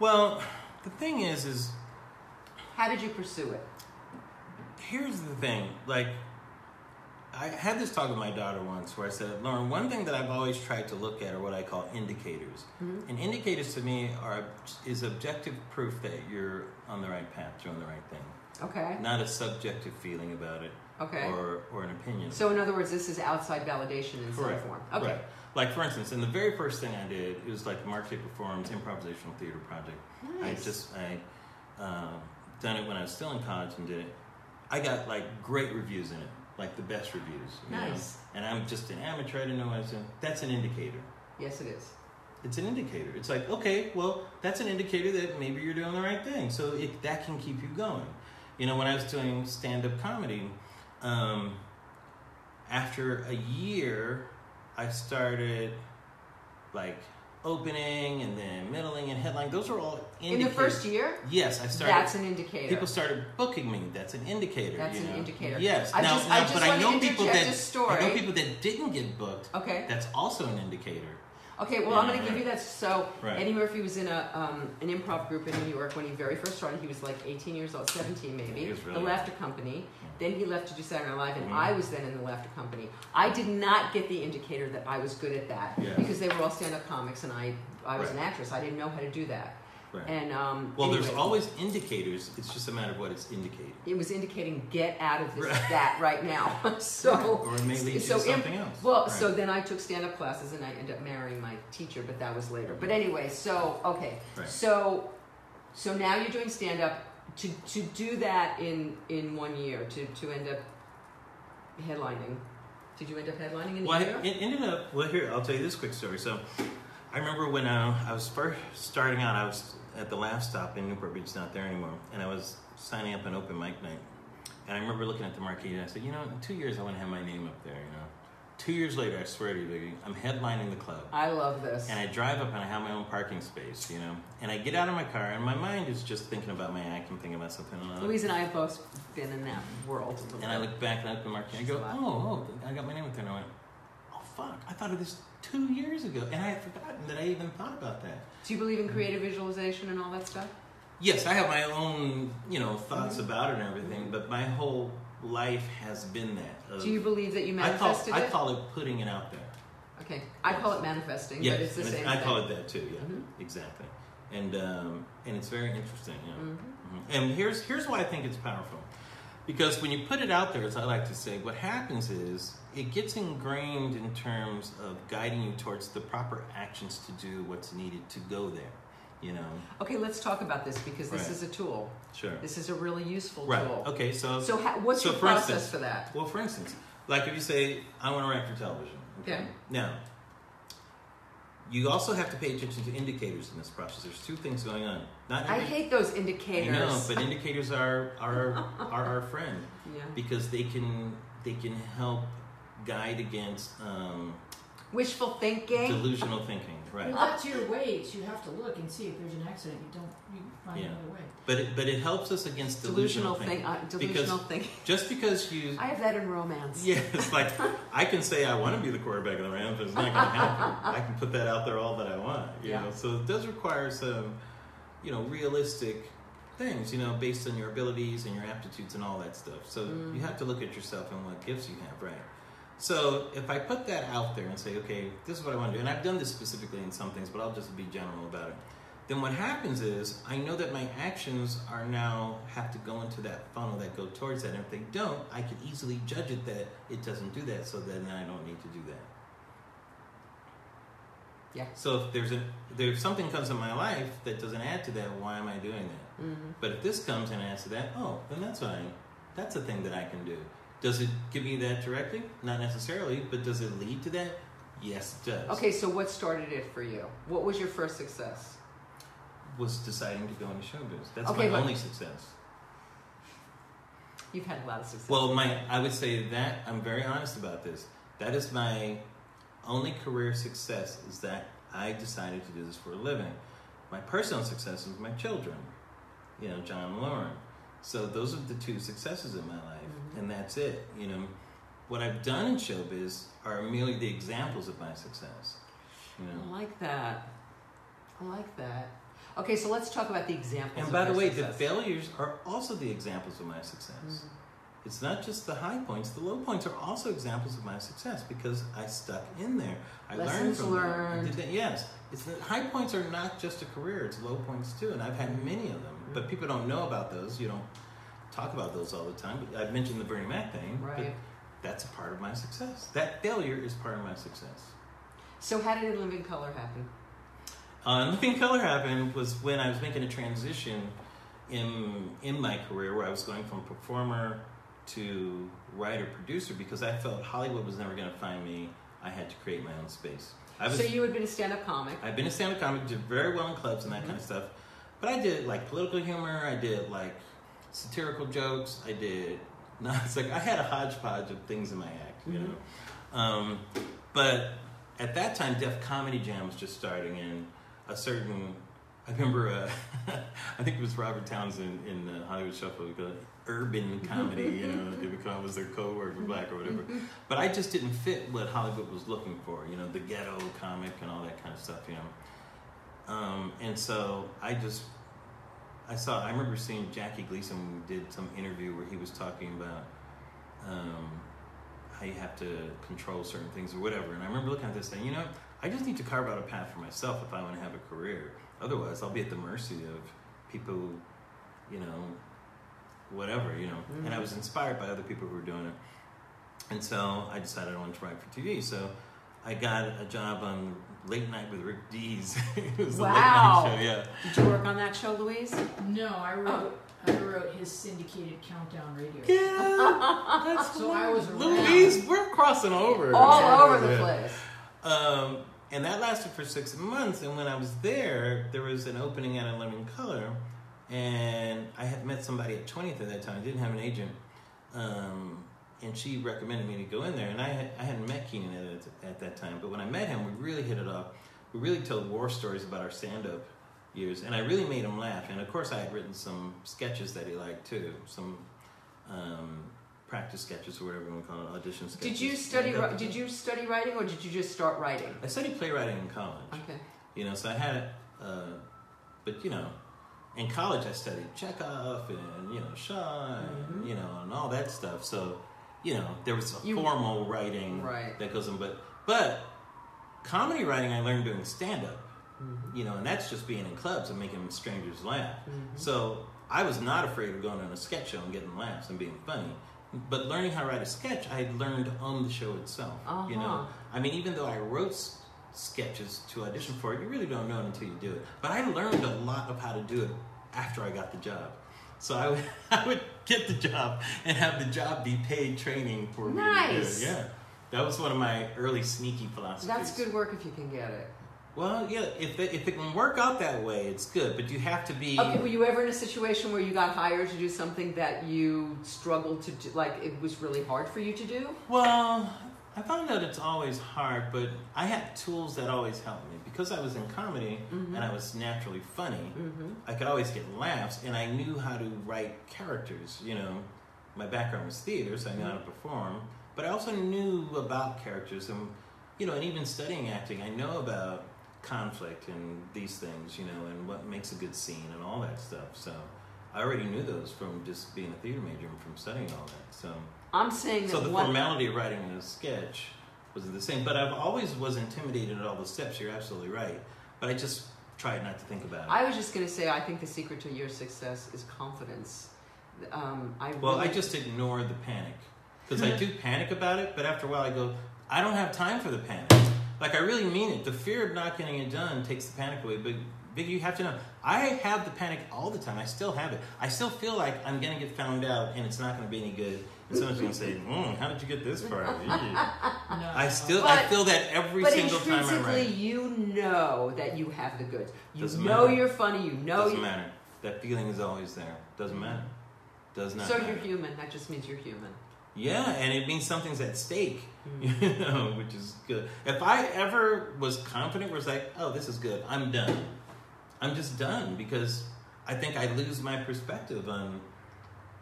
Well, the thing is, is How did you pursue it? here's the thing. Like, I had this talk with my daughter once where I said, Lauren, one thing that I've always tried to look at are what I call indicators. Mhm. And indicators to me are is objective proof that you're on the right path, doing the right thing, Okay. not a subjective feeling about it Okay. or or an opinion. So in other words, this is outside validation in some form. Okay. Right. Like for instance, in the very first thing I did, it was like the Mark Taper Forum's improvisational theater project. Nice. I just I um, done it when I was still in college and did it. I got like great reviews in it, like the best reviews. you know? Nice. And I'm just an amateur. I didn't know what I was doing. That's an indicator. Yes, it is. It's an indicator. It's like okay, well, that's an indicator that maybe you're doing the right thing. So it, that can keep you going. You know, when I was doing stand-up comedy, um, after a year, I started like opening and then middling and headline. Those are all In the first year, Yes, I started. that's an indicator. People started booking me. That's an indicator. That's you an know? indicator. Yes. I now, just- now, I just but I know people that story. I know people that didn't get booked. okay. That's also an indicator. Okay, well, I'm Yeah, going to give you that. So, Right. Eddie Murphy was in a um, an improv group in New York when he very first started. He was like 18 years old, 17 maybe. He was really the. Laughter Company. Then he left to do Saturday Night Live, and Mhm. I was then in the Laughter Company. I did not get the indicator that I was good at that Yeah. because they were all stand-up comics, and I I was Right. an actress. I didn't know how to do that. Right. And um, well, there's always indicators. It's just a matter of what it's indicating. it was indicating get out of this Right. that right now. (laughs) so. Or it may lead so something else. Well, Right. so then I took stand up classes and I ended up marrying my teacher, but that was later. But anyway, so okay. So so now you're doing stand up to to do that in in one year to to end up headlining. Did you end up headlining in Well, I, year? it ended up. Well, here I'll tell you this quick story. So, I remember when uh, I was first starting out, I was at the Laff Stop in Newport Beach, not there anymore, and I was signing up an open mic night. And I remember looking at the marquee, and I said, you know, in two years I want to have my name up there. You know, Two years later, I swear to you, Vicky, I'm headlining the club. I love this. And I drive up and I have my own parking space, you know. And I get out of my car and my mind is just thinking about my act. I'm thinking about something. And I, Louise and I have both been in that world. and I look back and I look at the market and I go, oh, oh, I got my name up there. And I went, oh, fuck. I thought of this two years ago. And I had forgotten that I even thought about that. Do you believe in creative visualization and all that stuff? Yes, I have my own, you know, thoughts mm-hmm. about it and everything, but my whole life has been that. of- Do you believe that you I call, manifested I call it putting it out there. okay, I call it manifesting, Yes, but it's the and same I thing. call it that too. Yeah, Mhm. exactly. And um, and it's very interesting. Know? Mhm. Mhm. And here's here's why I think it's powerful, because when you put it out there, as I like to say, what happens is it gets ingrained in terms of guiding you towards the proper actions to do what's needed to go there. You know, Okay, let's talk about this because this Right. is a tool. sure. This is a really useful Right. tool. Okay. So So, ha- what's So your for process instance- for that? Well, for instance, like if you say, I want to write for television. Yeah. Now, you also have to pay attention to indicators in this process. There's two things going on. Not I hate those I indicators. know, but indicators are, are, (laughs) are our friend yeah. because they can, they can help guide against um, Wishful thinking. delusional thinking. Right. Well, that's your weights. You have to look and see if there's an accident. You don't. You find Yeah. another way. But it, but it helps us against delusional delusional, think. thinking. Uh, delusional thinking. Just because you (laughs) I have that in romance. Yeah, it's like I can say I want to be the quarterback of the Rams, but it's not going to happen. I can put that out there all that I want, you Yeah. know. So it does require some, you know, realistic things, you know, based on your abilities and your aptitudes and all that stuff. So Mm. you have to look at yourself and what gifts you have, right? So if I put that out there and say, okay, this is what I want to do, and I've done this specifically in some things, but I'll just be general about it. Then what happens is I know that my actions are now have to go into that funnel that go towards that. And if they don't, I can easily judge it that it doesn't do that, so then I don't need to do that. Yeah. So if there's a there if something comes in my life that doesn't add to that, why am I doing that? Mhm. But if this comes and adds to that, oh, then that's fine. That's a thing that I can do. Does it give me that directly? Not necessarily, but does it lead to that? Yes, it does. Okay, so what started it for you? What was your first success? Was deciding to go into showbiz. That's Okay, my only success. You've had a lot of success. Well, my I would say that I'm very honest about this. That is my only career success is that I decided to do this for a living. My personal success is my children, you know, John and Lauren. So those are the two successes in my life. And that's it. You know, what I've done in showbiz are merely the examples of my success. You know? I like that. I like that. Okay, so let's talk about the examples. And by the way, the failures are also the examples of my success. Mhm. It's not just the high points. The low points are also examples of my success because I stuck in there. I learned Lessons from them. Learned. that. Yes, it's the high points are not just a career. It's low points too, and I've had many of them. Mm-hmm. But people don't know about those. You don't talk about those all the time. But I've mentioned the Bernie Mac thing. but Right. that's a part of my success. That failure is part of my success. So how did In Living Color happen? Uh, Living Color happened was when I was making a transition in in my career where I was going from performer to writer producer because I felt Hollywood was never going to find me. I had to create my own space. I was so you had been a stand-up comic. I've been a stand-up comic, did very well in clubs and that kind of stuff, but I did like political humor. I did like satirical jokes. I did (laughs) no, it's like I had a hodgepodge of things in my act, you Mhm. know. Um, but at that time, Def Comedy Jam was just starting, and a certain I remember, uh, (laughs) I think it was Robert Townsend in the Hollywood Shuffle, because urban comedy, you know, it became was their code word for black or whatever. But I just didn't fit what Hollywood was looking for, you know, the ghetto comic and all that kind of stuff, you know. Um, and so I just, I saw, I remember seeing Jackie Gleason did some interview where he was talking about um, how you have to control certain things or whatever. And I remember looking at this and saying, you know, I just need to carve out a path for myself if I want to have a career. Otherwise, I'll be at the mercy of people, you know, whatever, you know. And I was inspired by other people who were doing it. And so I decided I wanted to write for TV. So I got a job on Late Night with Rick Dees. (laughs) it was Wow. a late night show, yeah. Did you work on that show, Louise? No, I wrote. I wrote his syndicated countdown radio. Yeah, that's (laughs) So I was around. Louise, we're crossing over. All Yeah. over the place. Um, and that lasted for six months. And when I was there, there was an opening at In Living Color. And I had met somebody at 20th at that time. I didn't have an agent. Um, and she recommended me to go in there. And I had, I hadn't met Keenen at, at that time, but when I met him, we really hit it off. We really told war stories about our stand up years, and I really made him laugh. And of course, I had written some sketches that he liked too, some um, practice sketches or whatever you want to call it, audition sketches. Did you study? Ri- Did you study writing, or did you just start writing? I studied playwriting in college. Okay. You know, so I had, uh, but you know, in college I studied Chekhov and you know Shaw and Mhm. you know and all that stuff. So, you know, there was a You- formal writing Right. that goes in, but but comedy writing I learned doing stand up. Mhm. You know, and that's just being in clubs and making strangers laugh. Mhm. So I was not afraid of going on a sketch show and getting laughs and being funny. But learning how to write a sketch, I had learned on the show itself. You know, Uh-huh. I mean, even though I wrote sketches to audition for it, you really don't know it until you do it. But I learned a lot of how to do it after I got the job. So I would, (laughs) I would get the job and have the job be paid training for me. Nice. Yeah, that was one of my early sneaky philosophies. That's good work if you can get it. Well, yeah, if it, if it can work out that way, it's good. But you have to be. Okay, were you ever in a situation where you got hired to do something that you struggled to do, like it was really hard for you to do? Well, I found out it's always hard, but I had tools that always helped me because I was in comedy Mhm. and I was naturally funny. Mm-hmm. I could always get laughs, and I knew how to write characters. You know, my background was theater, so I knew how to perform. But I also knew about characters, and you know, and even studying acting, I know about conflict and these things. You know, and what makes a good scene and all that stuff. So I already knew those from just being a theater major and from studying all that. So. I'm saying that So the formality of writing a sketch wasn't the same, but I've always was intimidated at all the steps. You're absolutely right, but I just tried not to think about it. I was just going to say, I think the secret to your success is confidence. Um, I well, I just ignored the panic because I (laughs) do panic about it, but after a while I go, I don't have time for the panic. Like I really mean it. The fear of not getting it done takes the panic away. But Big, you have to know, I have the panic all the time. I still have it. I still feel like I'm gonna get found out and it's not gonna be any good. And someone's gonna say, mm, "How did you get this far?" (laughs) No. I still, I feel that every single time I intrinsically, write. you know that you have the goods. You Doesn't know matter. you're funny. You know Doesn't you. matter. That feeling is always there. Doesn't matter. Does not So matter. you're human. That just means you're human. Yeah, and it means something's at stake, Mm. (laughs) you know, which is good. If I ever was confident, was like, oh, this is good, I'm done. I'm just done because I think I lose my perspective on,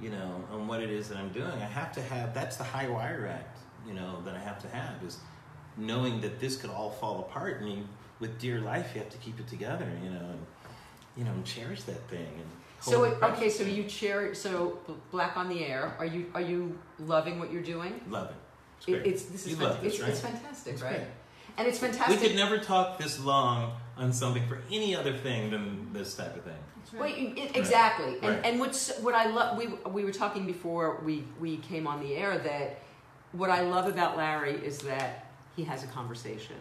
you know, on what it is that I'm doing. I have to have that's the high wire act, you know, that I have to have is knowing that this could all fall apart, and you, with dear life, you have to keep it together, you know, and you know, and cherish that thing. And So it, okay, so you cherish. So Black on the Air. Are you are you loving what you're doing? Loving. It's It, it's this is this, it's, right? it's fantastic, It's right? great. And it's fantastic. We could never talk this long on something for any other thing than this type of thing. That's. Well, you- it, exactly. And Right. and what's what I love we we were talking before we we came on the air that what I love about Larry is that he has a conversation,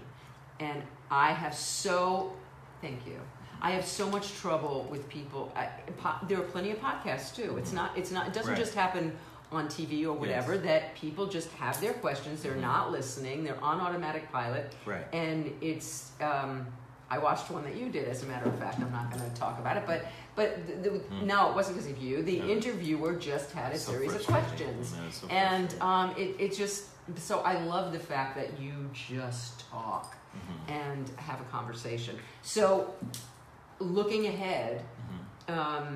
and I have so thank you. I have so much trouble with people. I, po- there are plenty of podcasts too. It's not. It's not. It doesn't Right. just happen on TV or whatever. That people just have their questions. They're Mhm. not listening. They're on automatic pilot Right. and it's um, I watched one that you did. As a matter of fact, I'm not going to talk about it, but but the, the, Hmm. no, it wasn't because of you. The interviewer just had a So series of questions, it's so and um, it it just so I love the fact that you just talk Mhm, and have a conversation. So looking ahead. mhm. Um,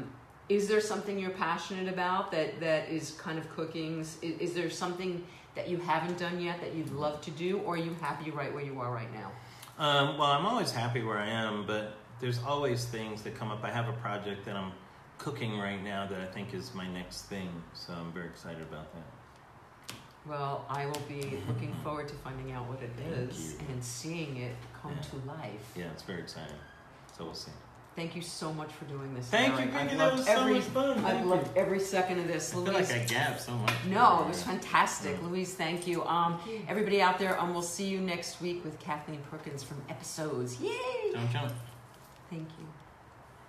is there something you're passionate about that, that is kind of cookings Is, is there something that you haven't done yet that you'd love to do, or are you happy right where you are right now? Um, well, I'm always happy where I am, but there's always things that come up. I have a project that I'm cooking right now that I think is my next thing, so I'm very excited about that. Well, I will be looking forward to finding out what it Thank is you. and seeing it come Yeah. to life. Yeah, it's very exciting. So we'll see. Thank you so much for doing this. Thank Larry. you, Peggy. I've That loved was so every, much fun. I've Thank loved you. every second of this. I feel like I gabbed so much. no, it was fantastic. Yeah. Louise, thank you. Um, Thank you. everybody out there, um, we'll see you next week with Kathleen Perkins from Episodes. Yay! Jump, jump. Thank you.